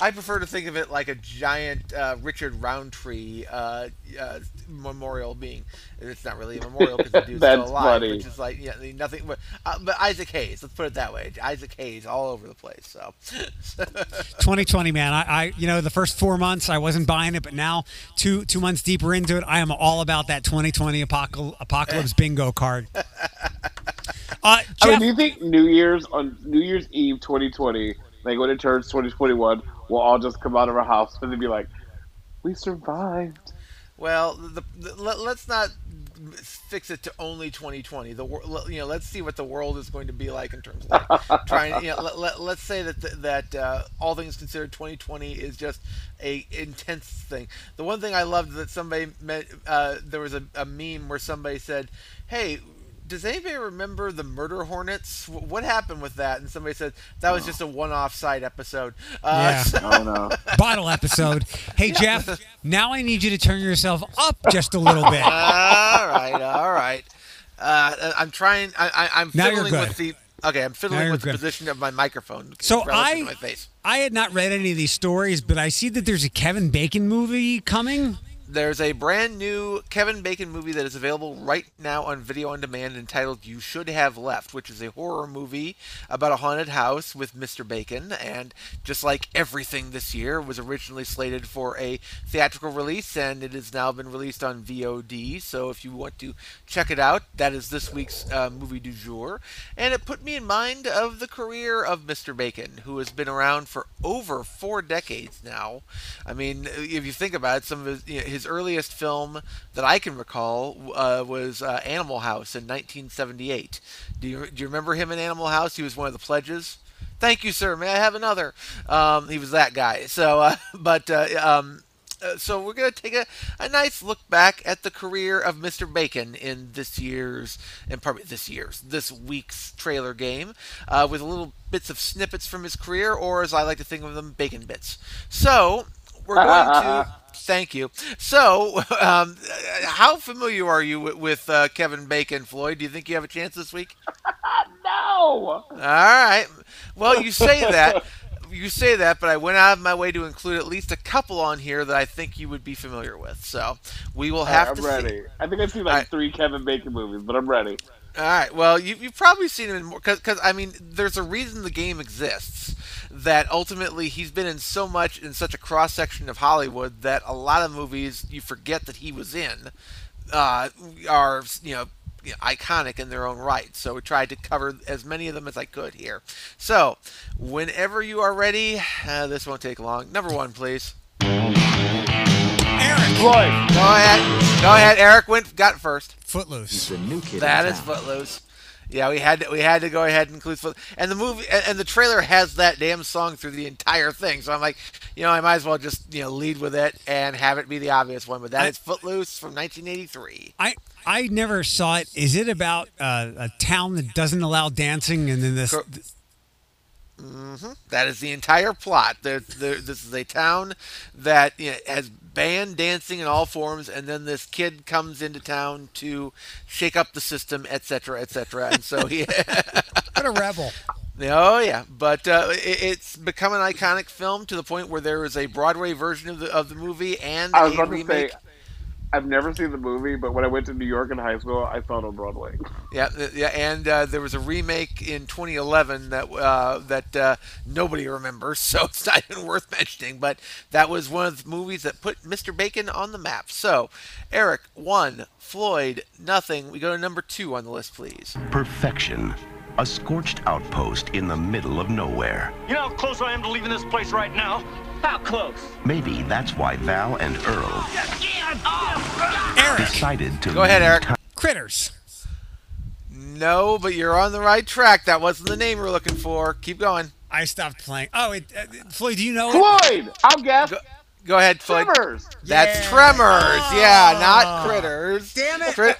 I prefer to think of it like a giant uh, Richard Roundtree uh, uh, memorial being. It's not really a memorial because the dude's That's still alive, funny. which is like yeah, nothing. But, uh, but Isaac Hayes, let's put it that way. Isaac Hayes, all over the place. So 2020, man. I, I you know the first four months I wasn't buying it, but now two two months deeper into it, I am all about that 2020 apocal- apocalypse bingo card. Uh, I mean, do you think New Year's on New Year's Eve 2020, like when it turns 2021, we'll all just come out of our house and be like, "We survived." Well, the, the, let, us not fix it to only 2020. The you know, let's see what the world is going to be like in terms of like trying. You know, let, let, let's say that that uh, all things considered, 2020 is just a intense thing. The one thing I loved that somebody met, uh, there was a, a meme where somebody said, "Hey." Does anybody remember the Murder Hornets? What happened with that? And somebody said that was just a one-off side episode. Uh, Yeah. so- Oh no. bottle episode. Hey Jeff, now I need you to turn yourself up just a little bit. all right, all right. Uh, I'm trying. I, I, I'm Now you're fiddling good. with the. Okay, I'm fiddling with the good. position of my microphone. So I to my face. I had not read any of these stories, but I see that there's a Kevin Bacon movie coming. There's a brand new Kevin Bacon movie that is available right now on video on demand entitled You Should Have Left, which is a horror movie about a haunted house with Mr. Bacon. And just like everything this year, was originally slated for a theatrical release and it has now been released on VOD. So if you want to check it out, that is this week's uh, movie du jour. And it put me in mind of the career of Mr. Bacon, who has been around for over four decades now. I mean, if you think about it, some of his, you know, his earliest film that I can recall uh, was uh, Animal House in 1978. Do you, do you remember him in Animal House? He was one of the pledges. Thank you, sir. May I have another? Um, he was that guy. So, uh, but uh, um, uh, so we're going to take a, a nice look back at the career of Mr. Bacon in this year's, and probably this year's, this week's trailer game, uh, with little bits of snippets from his career, or as I like to think of them, bacon bits. So we're going to. Thank you. So, um, how familiar are you with, with uh, Kevin Bacon, Floyd? Do you think you have a chance this week? No. All right. Well, you say that. You say that, but I went out of my way to include at least a couple on here that I think you would be familiar with. So we will have I'm to ready. see. I think I've seen like Alright. three Kevin Bacon movies, but I'm ready. All right. Well, you, you've probably seen him in more because I mean, there's a reason the game exists. That ultimately he's been in so much in such a cross section of Hollywood that a lot of movies you forget that he was in uh, are you know, iconic in their own right. So we tried to cover as many of them as I could here. So whenever you are ready, uh, this won't take long. Number one, please. Eric. Floyd. Go ahead. Go ahead. Eric went got first. Footloose. He's the new kid. That in is town. Footloose. Yeah, we had to, we had to go ahead and include Foot. And the movie and, and the trailer has that damn song through the entire thing. So I'm like, you know, I might as well just you know lead with it and have it be the obvious one. But that I- is Footloose from 1983. I I never saw it. Is it about uh, a town that doesn't allow dancing and then this? Cor- That is the entire plot. There, there, this is a town that you know, has banned dancing in all forms, and then this kid comes into town to shake up the system, etc., etc. And so he, What a rebel! oh yeah, but uh, it, it's become an iconic film to the point where there is a Broadway version of the of the movie and I was a about to remake. say, I've never seen the movie, but when I went to New York in high school, I saw it on Broadway. Yeah, yeah, and uh, there was a remake in 2011 that uh, that uh, nobody remembers, so it's not even worth mentioning. But that was one of the movies that put Mr. Bacon on the map. So, Eric one, Floyd nothing. We go to number two on the list, please. Perfection. A scorched outpost in the middle of nowhere. You know how close I am to leaving this place right now? How close? Maybe that's why Val and Earl Eric. decided to Go ahead, Eric. town. Critters. No, but you're on the right track. That wasn't the name we are looking for. Keep going. I stopped playing. Oh, it, uh, Floyd, do you know? it? Floyd, I'll guess. Go, go ahead, Floyd. Tremors. That's Yeah. Tremors. Yeah, Oh. not Critters. Damn it. Crit-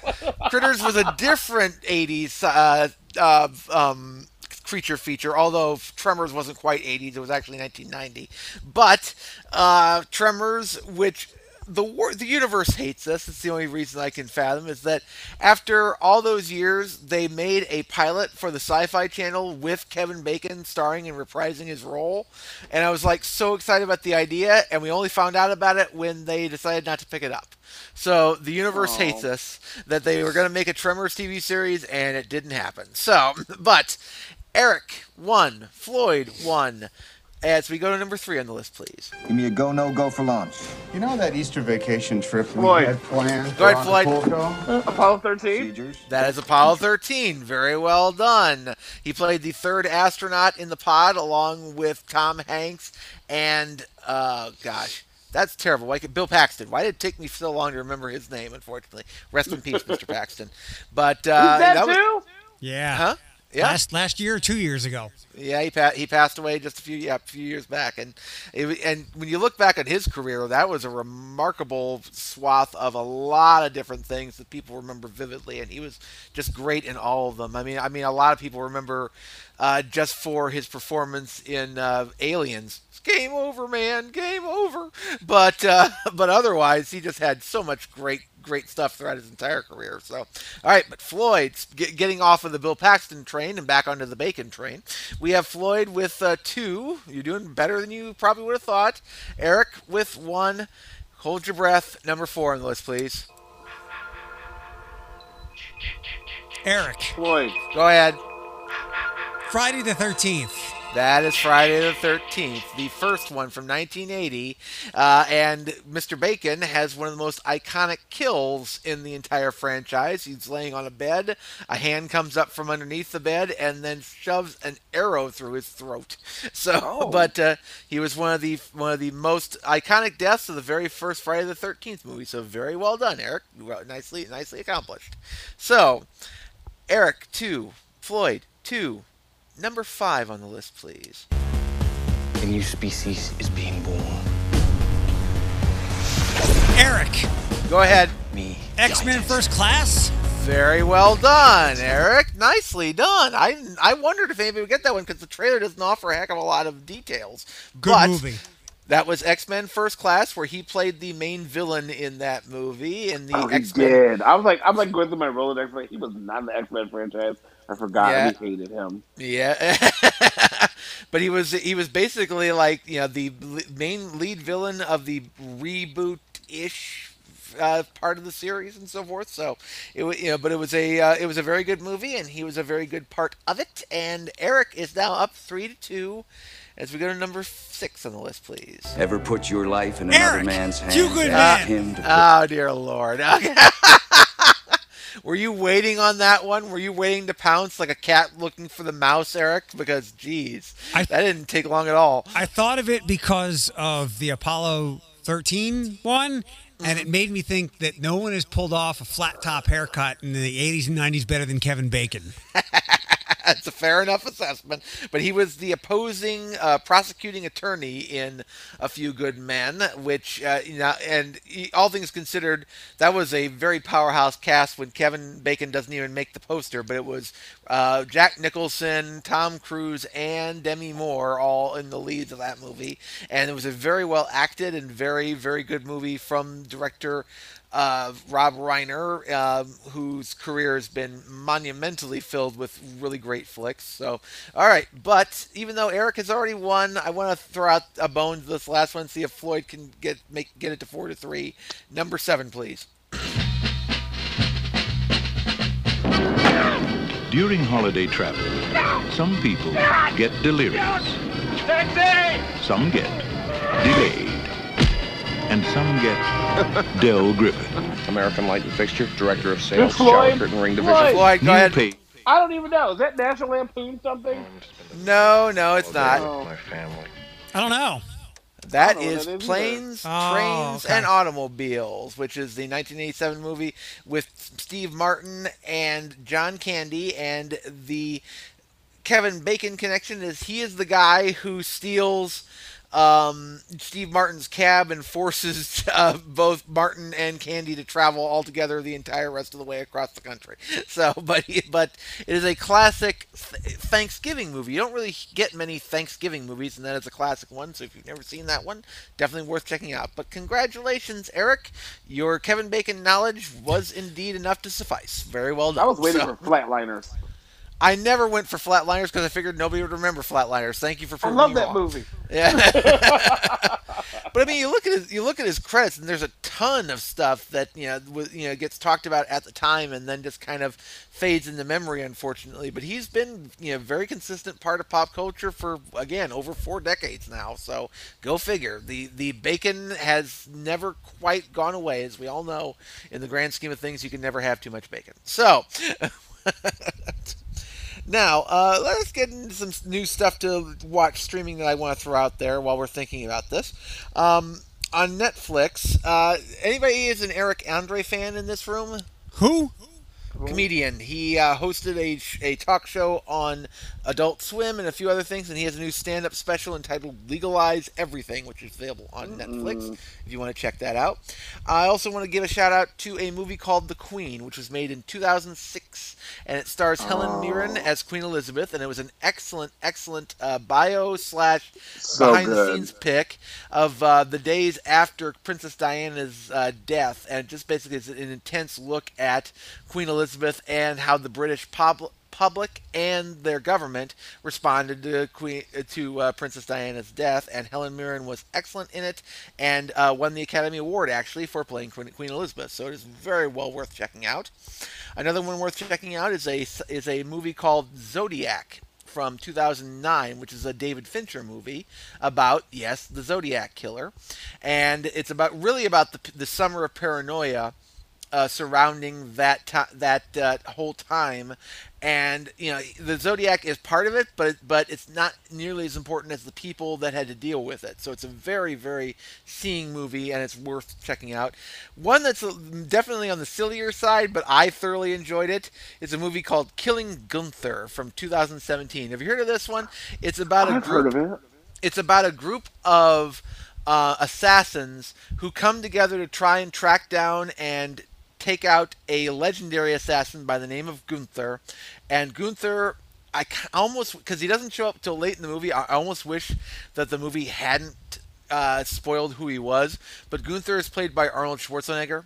Critters was a different 80s uh, uh, um, creature feature, although Tremors wasn't quite 80s. It was actually 1990. But uh, Tremors, which the wor- the universe hates us. It's the only reason I can fathom is that after all those years, they made a pilot for the Sci-Fi Channel with Kevin Bacon starring and reprising his role, and I was like so excited about the idea, and we only found out about it when they decided not to pick it up. So the universe Oh. hates us that they were going to make a Tremors TV series, and it didn't happen. So, but Eric one, Floyd one. As we go to number three on the list, please. Give me a go, no go for lunch. You know that Easter vacation trip we Floyd. had planned Go ahead, Floyd. Acapulco? Apollo 13. That is Apollo 13. Very well done. He played the third astronaut in the pod along with Tom Hanks and, uh, gosh, that's terrible. Why could, Bill Paxton. Why did it take me so long to remember his name, unfortunately? Rest in peace, Mr. Paxton. But, uh, He's dead that was- too. Yeah. Huh? Yeah. Last last year or two years ago. Yeah, he pa- he passed away just a few yeah, a few years back, and it, and when you look back at his career, that was a remarkable swath of a lot of different things that people remember vividly, and he was just great in all of them. I mean, I mean, a lot of people remember uh, just for his performance in uh, Aliens. It's game over, man, game over. But uh, but otherwise, he just had so much great great stuff throughout his entire career. So, all right, but Floyd get, getting off of the Bill Paxton train and back onto the Bacon train. We have Floyd with uh, two. You're doing better than you probably would have thought. Eric with one. Hold your breath. Number four on the list, please. Eric. Floyd. Go ahead. Friday the Thirteenth. That is Friday the 13th, the first one from 1980. Uh, and Mr. Bacon has one of the most iconic kills in the entire franchise. He's laying on a bed, a hand comes up from underneath the bed, and then shoves an arrow through his throat. So, but uh, he was one of the one of the most iconic deaths of the very first Friday the 13th movie. So, very well done, Eric. Nicely, nicely accomplished. So, Eric two, Floyd two. Number five on the list, please. A new species is being born. Eric. Go ahead. Me. X Men. First Class. Very well done, Eric. Nicely done. I I wondered if anybody would get that one because the trailer doesn't offer a heck of a lot of details. Good but movie. That was X Men First Class, where he played the main villain in that movie. In the Oh, he X Men, did. I was like, I'm like going through my Rolodex. Like he was not in the X Men franchise. I forgot. Yeah. We hated him. yeah. but he was he was basically like you know the main lead villain of the reboot ish uh, part of the series and so forth. So it was you know, but it was a uh, it was a very good movie, and he was a very good part of it. And Eric is now up three to two. As we go to number six on the list, please. Ever put your life in another Eric, man's hands? you good man. him to put Oh dear lord. Were you waiting on that one? Were you waiting to pounce like a cat looking for the mouse, Eric? Because, geez, I- that didn't take long at all. I thought of it because of the Apollo 13 one, and it made me think that no one has pulled off a flat top haircut in the 80s and 90s better than Kevin Bacon. That's a fair enough assessment. But he was the opposing uh, prosecuting attorney in A Few Good Men, which, uh, you know, and he, all things considered, that was a very powerhouse cast when Kevin Bacon doesn't even make the poster, but it was uh, Jack Nicholson, Tom Cruise, and Demi Moore all in the leads of that movie. And it was a very well acted and very, very good movie from director uh, Rob Reiner, uh, whose career has been monumentally filled with really great flicks. So, all right, but even though Eric has already won, I want to throw out a bone to this last one, see if Floyd can get make get it to four to three. Number seven, please. During holiday travel, some people get delirious. Some get delayed. And some get Del Griffith. American Light and Fixture, Director of Sales, Floyd. Shower Curtain Ring Division. Floyd. Floyd, go You ahead. pay I don't even know. Is that National Lampoon something? No, no, it's not. My family. I don't know. That don't know is that either. Planes, Oh, Trains, okay. and Automobiles, which is the 1987 movie with Steve Martin and John Candy. And the Kevin Bacon connection is he is the guy who steals um, Steve Martin's cab and forces uh, both Martin and Candy to travel all together the entire rest of the way across the country. So, but but it is a classic th- Thanksgiving movie. You don't really get many Thanksgiving movies, and that is a classic one. So if you've never seen that one, definitely worth checking out. But congratulations, Eric! Your Kevin Bacon knowledge was indeed enough to suffice. Very well done. I was waiting So- for Flatliners. I never went for Flatliners because I figured nobody would remember Flatliners. Thank you for I love that wrong. movie. Yeah. but I mean, you look at his you look at his credits, and there's a ton of stuff that you know was, you know gets talked about at the time, and then just kind of fades into memory, unfortunately. But he's been you know very consistent part of pop culture for again over four decades now. So go figure. The the bacon has never quite gone away, as we all know. In the grand scheme of things, you can never have too much bacon. So. Now, uh, let's get into some new stuff to watch streaming that I want to throw out there while we're thinking about this. Um, on Netflix, uh, anybody is an Eric Andre fan in this room? Who? Comedian. He uh, hosted a, a talk show on Adult Swim and a few other things, and he has a new stand up special entitled Legalize Everything, which is available on Netflix if you want to check that out. I also want to give a shout out to a movie called The Queen, which was made in 2006, and it stars Helen Mirren as Queen Elizabeth, and it was an excellent, excellent uh, bio slash So behind the scenes pick of uh, the days after Princess Diana's uh, death, and just basically is an intense look at Queen Elizabeth and how the British pub- public and their government responded to Queen to uh, Princess Diana's death. And Helen Mirren was excellent in it and uh, won the Academy Award actually for playing Queen Queen Elizabeth. So it is very well worth checking out. Another one worth checking out is a is a movie called Zodiac from 2009, which is a David Fincher movie about yes, the Zodiac killer, and it's about really about the the summer of paranoia uh, surrounding that that uh, whole time, and you know the Zodiac is part of it, but but it's not nearly as important as the people that had to deal with it. So it's a very very seeing movie, and it's worth checking out. One that's uh, definitely on the sillier side, but I thoroughly enjoyed it. it. Is a movie called Killing Gunther from 2017. Have you heard of this one? It's about a I've group heard of it. it's about a group of uh, assassins who come together to try and track down and take out a legendary assassin by the name of Gunther. And Gunther, I almost because he doesn't show up till late in the movie. I almost wish that the movie hadn't uh, spoiled who he was. But Gunther is played by Arnold Schwarzenegger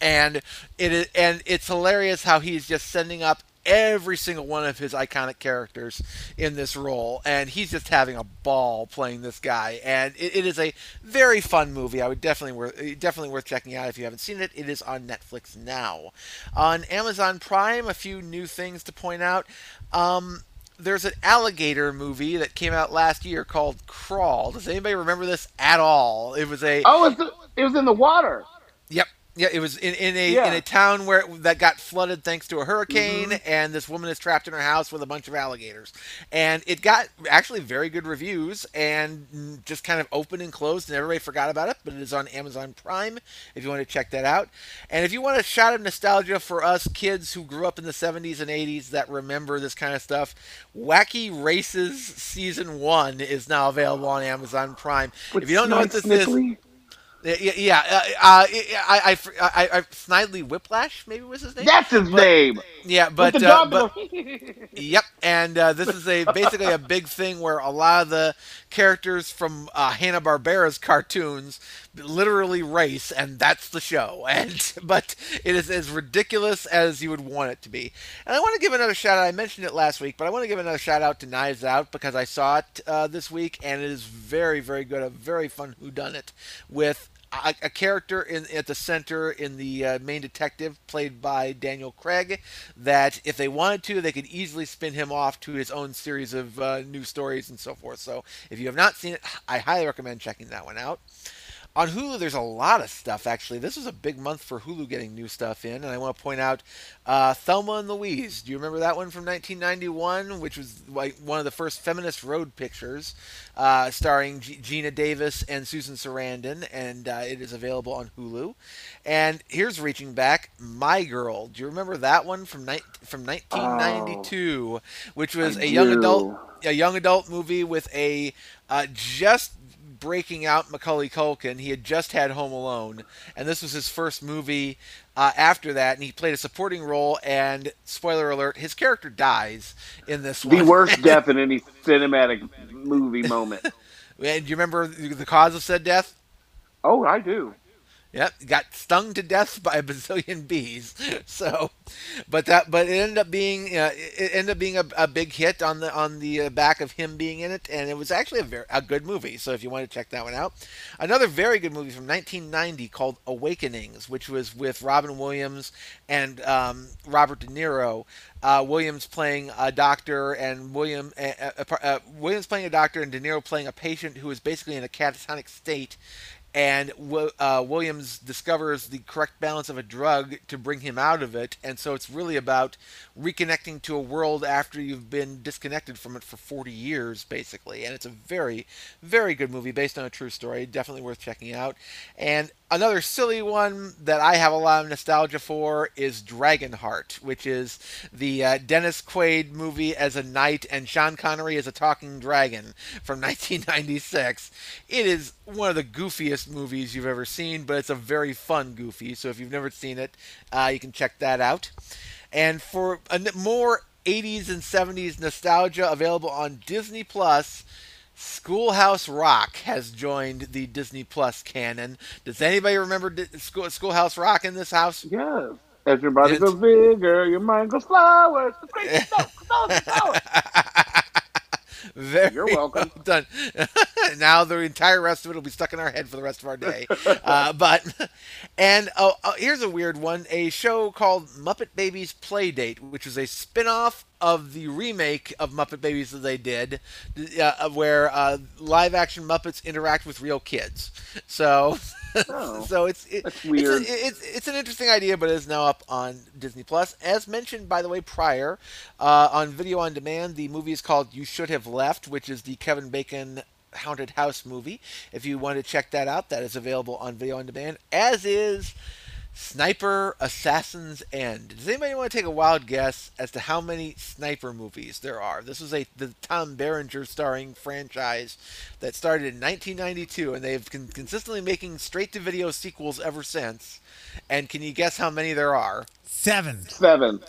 and it is and it's hilarious how he's just sending up every single one of his iconic characters in this role and he's just having a ball playing this guy and it, it is a very fun movie. I would definitely worth definitely worth checking out if you haven't seen it. It is on netflix now. On amazon prime a few new things to point out. Um, there's an alligator movie that came out last year called crawl. Does anybody remember this at all? It was a Oh, it's the, it was in the water. Yep. Yeah, it was in, in a Yeah. in a town where that got flooded thanks to a hurricane, Mm-hmm. and this woman is trapped in her house with a bunch of alligators. And it got actually very good reviews, and just kind of opened and closed, and everybody forgot about it. But it is on Amazon Prime if you want to check that out. And if you want a shot of nostalgia for us kids who grew up in the '70s and '80s that remember this kind of stuff, Wacky Races season one is now available on Amazon Prime. With if you don't know what this is. Yeah, yeah. Uh, uh, I, I, I, I, Snidely Whiplash, maybe was his name. That's his name. Yeah, but uh, but yep, and uh, this is a basically a big thing where a lot of the characters from uh, Hanna Barbera's cartoons literally race, and that's the show. And but it is as ridiculous as you would want it to be. And I want to give another shout out. I mentioned it last week, but I want to give another shout out to Knives Out because I saw it uh, this week, and it is very, very good. A very fun whodunit with a, a character in at the center in the uh, main detective played by Daniel Craig that if they wanted to they could easily spin him off to his own series of uh, new stories and so forth. So if you have not seen it I highly recommend checking that one out on Hulu, there's a lot of stuff actually. This was a big month for Hulu getting new stuff in, and I want to point out uh, Thelma and Louise. Do you remember that one from 1991, which was like one of the first feminist road pictures, uh, starring G- Geena Davis and Susan Sarandon, and uh, it is available on Hulu. And here's reaching back, My Girl. Do you remember that one from ni- from 1992, which was I a young adult a young adult movie with a uh, just breaking out Macaulay Culkin. He had just had Home Alone, and this was his first movie uh, after that, and he played a supporting role. And spoiler alert, his character dies in this The one. worst death in any cinematic movie moment. And do you remember the cause of said death? Oh, I do. Yep, got stung to death by a bazillion bees. So, but that, but it ended up being, uh, it ended up being a, a big hit on the on the uh, back of him being in it, and it was actually a very a good movie. So if you want to check that one out, another very good movie from 1990 called Awakenings, which was with Robin Williams and um, Robert De Niro. Uh, Williams playing a doctor, and William uh, Williams playing a doctor, and De Niro playing a patient who is basically in a catatonic state and uh, Williams discovers the correct balance of a drug to bring him out of it, and so it's really about reconnecting to a world after you've been disconnected from it for 40 years, basically. And it's a very, very good movie based on a true story, definitely worth checking out. And another silly one that I have a lot of nostalgia for is Dragonheart, which is the uh, Dennis Quaid movie as a knight and Sean Connery as a talking dragon from 1996. It is one of the goofiest movies you've ever seen, but it's a very fun goofy. So if you've never seen it, uh, you can check that out. And for more 80s and 70s nostalgia available on Disney Plus, Schoolhouse Rock has joined the Disney Plus canon. Does anybody remember School- Schoolhouse Rock in this house? Yes. As your body It's- goes bigger, your mind goes flowers. Great snow, snow, flowers. Very You're welcome. well done. now the entire rest of it will be stuck in our head for the rest of our day. uh, but and oh, oh, here's a weird one: a show called Muppet Babies Playdate, which is a spin-off of the remake of Muppet Babies that they did, uh, where uh, live-action Muppets interact with real kids. So. Oh, so it's it. It's, a- it's it's an interesting idea, but it is now up on Disney Plus. As mentioned, by the way, prior uh, on video on demand, the movie is called "You Should Have Left," which is the Kevin Bacon haunted house movie. If you want to check that out, that is available on video on demand. As is Sniper Assassin's End. Does anybody want to take a wild guess as to how many sniper movies there are? This was a the Tom Berenger starring franchise that started in 1992, and they've been consistently making straight-to-video sequels ever since. And can you guess how many there are? Seven. Seven.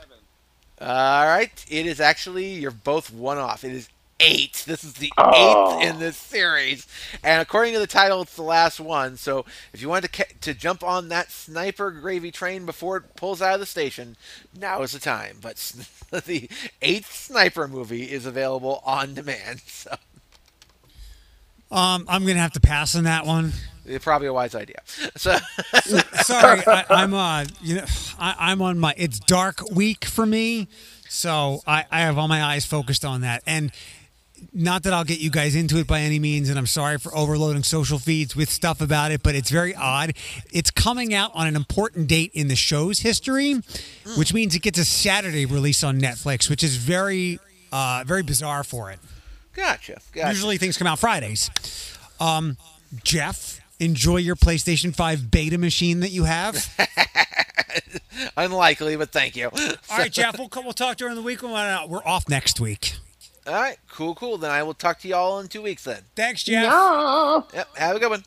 All right, it is actually you're both one off. It is eight. This is the Oh. eighth in this series, and according to the title, it's the last one. So if you want to ca- to jump on that sniper gravy train before it pulls out of the station, now is the time. But the eighth sniper movie is available on demand. So Um, I'm gonna have to pass on that one. it's probably a wise idea. So Sorry, I, I'm uh, you know, I, I'm on my. It's dark week for me, so I, I have all my eyes focused on that. And not that I'll get you guys into it by any means, and I'm sorry for overloading social feeds with stuff about it, but it's very odd. It's coming out on an important date in the show's history, which means it gets a Saturday release on Netflix, which is very, uh, very bizarre for it. Gotcha. Gotcha. Usually things come out Fridays. Um, Jeff, enjoy your PlayStation 5 beta machine that you have. Unlikely, but thank you. All right, Jeff, we'll, we'll talk during the week. We're we're off next week. All right, cool, cool. Then I will talk to you all in two weeks then. Thanks, Jeff. No. Yep, have a good one.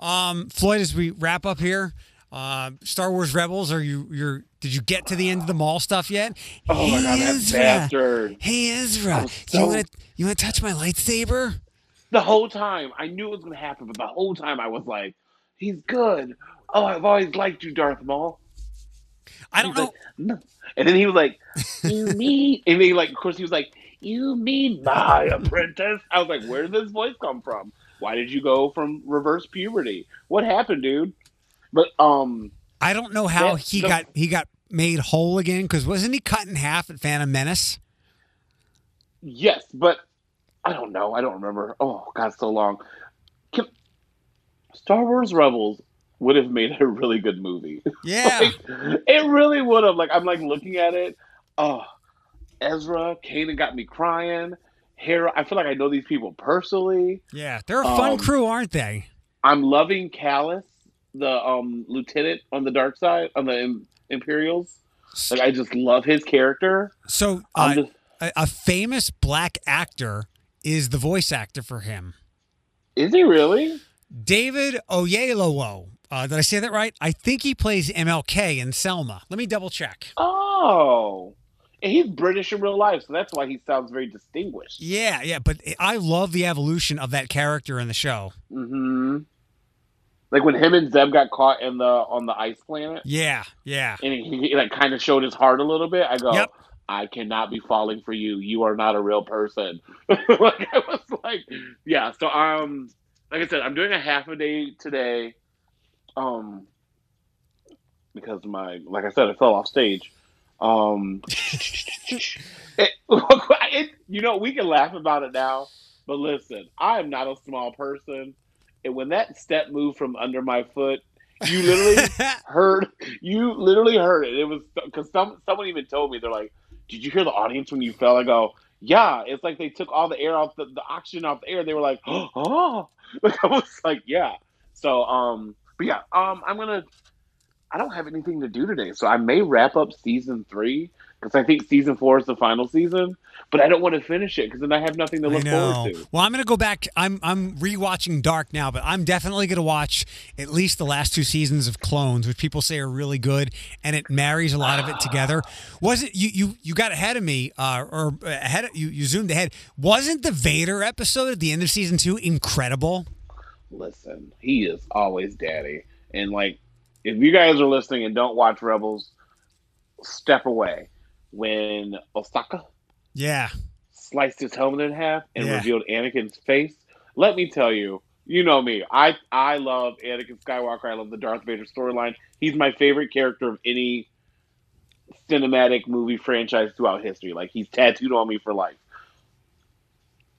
Um, Floyd, as we wrap up here, uh, Star Wars Rebels. Are you? You're. Did you get to the end of the Maul stuff yet? Oh my god, that Ezra. bastard! Hey Ezra, I'm you want to you want to touch my lightsaber? The whole time I knew it was gonna happen, but the whole time I was like, "He's good." Oh, I've always liked you, Darth Maul. I don't know. no. And then he was like, "You mean?" And then, like, of course, he was like, "You mean my apprentice?" I was like, "Where did this voice come from? Why did you go from reverse puberty? What happened, dude?" But um, I don't know how That- he the- got he got made whole again because wasn't he cut in half at Phantom Menace? yes, but I don't know. I don't remember. Oh God, so long. Can, Star Wars Rebels would have made a really good movie. Yeah. Like, it really would have. Like I'm like looking at it. Oh, Ezra, Kanan got me crying. Hera, I feel like I know these people personally. Yeah, they're a fun Um, crew, aren't they? I'm loving Kallus, the um lieutenant on the dark side on the Im- Imperials. Like I just love his character. So uh, just- a, a famous black actor is the voice actor for him. Is he really? David Oyelowo. Uh, did I say that right? I think he plays MLK in Selma. Let me double check. Oh, and he's British in real life, so that's why he sounds very distinguished. Yeah, yeah, but I love the evolution of that character in the show. hmm Like when him and Zeb got caught in the on the ice planet, Yeah, yeah. and he, he like kind of showed his heart a little bit. I go, Yep. I cannot be falling for you. You are not a real person. like I was like, yeah. So um, like I said, I'm doing a half a day today, um, because my like I said, I fell off stage. Um, it, it, you know, we can laugh about it now, but listen, I am not a small person, and when that step moved from under my foot, you literally heard you literally heard it. It was because some someone even told me they're like, "Did you hear the audience when you fell?" I go, "Yeah." It's like they took all the air off the, the oxygen off the air. They were like, "Oh," like I was like, "Yeah." So um, but yeah, um, I'm gonna. I don't have anything to do today, so I may wrap up season three because I think season four is the final season. But I don't want to finish it because then I have nothing to look forward to. Well, I'm going to go back. I'm I'm rewatching Dark now, but I'm definitely going to watch at least the last two seasons of Clones, which people say are really good, and it marries a lot of it together. Was it you you you got ahead of me, uh, or ahead of, you you zoomed ahead? Wasn't the Vader episode at the end of season two incredible? Listen, he is always daddy. And like, if you guys are listening and don't watch Rebels, step away. When Ahsoka Yeah, sliced his helmet in half and Yeah. revealed Anakin's face, let me tell you, you know me. I I love Anakin Skywalker. I love the Darth Vader storyline. He's my favorite character of any cinematic movie franchise throughout history. Like he's tattooed on me for life.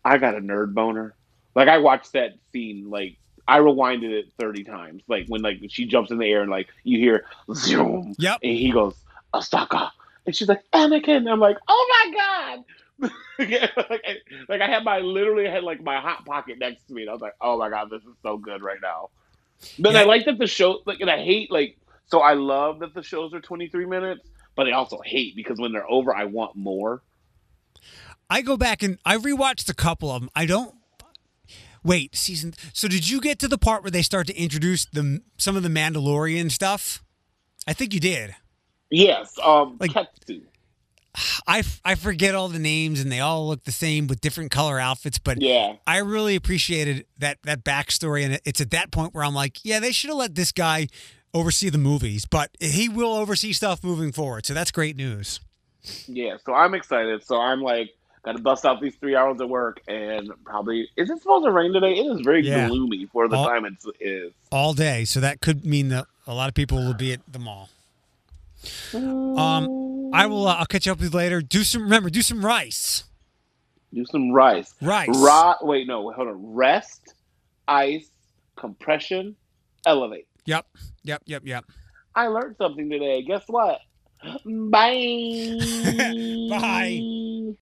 I got a nerd boner. Like I watched that scene like I rewinded it 30 times. Like when like she jumps in the air and like you hear zoom. Yep. And he goes, Ahsoka. And she's like, Anakin. I'm like, oh my God. like, I, like I had my literally had like my hot pocket next to me and I was like, oh my God, this is so good right now. But I like that the show like and I hate like so I love that the shows are 23 minutes, but I also hate because when they're over I want more. I go back and I rewatched a couple of them. I don't. Wait, season. So did you get to the part where they start to introduce the some of the Mandalorian stuff? I think you did. Yes, um Like- Ketsu. I, I forget all the names and they all look the same with different color outfits, but Yeah. I really appreciated that that backstory, and it's at that point where I'm like, yeah, they should have let this guy oversee the movies, but he will oversee stuff moving forward, so that's great news. Yeah, so I'm excited. So I'm like, got to bust out these three hours of work, and probably is it supposed to rain today? It is very Yeah. gloomy for the All- time it is. all day. So that could mean that a lot of people will be at the mall. Um, I will. Uh, I'll catch you up with you later. Do some. Remember, do some rice. Do some rice. Rice. Ra- wait, no, hold on. Rest, ice, compression, elevate. Yep. Yep. Yep. Yep. I learned something today. Guess what? Bye. Bye.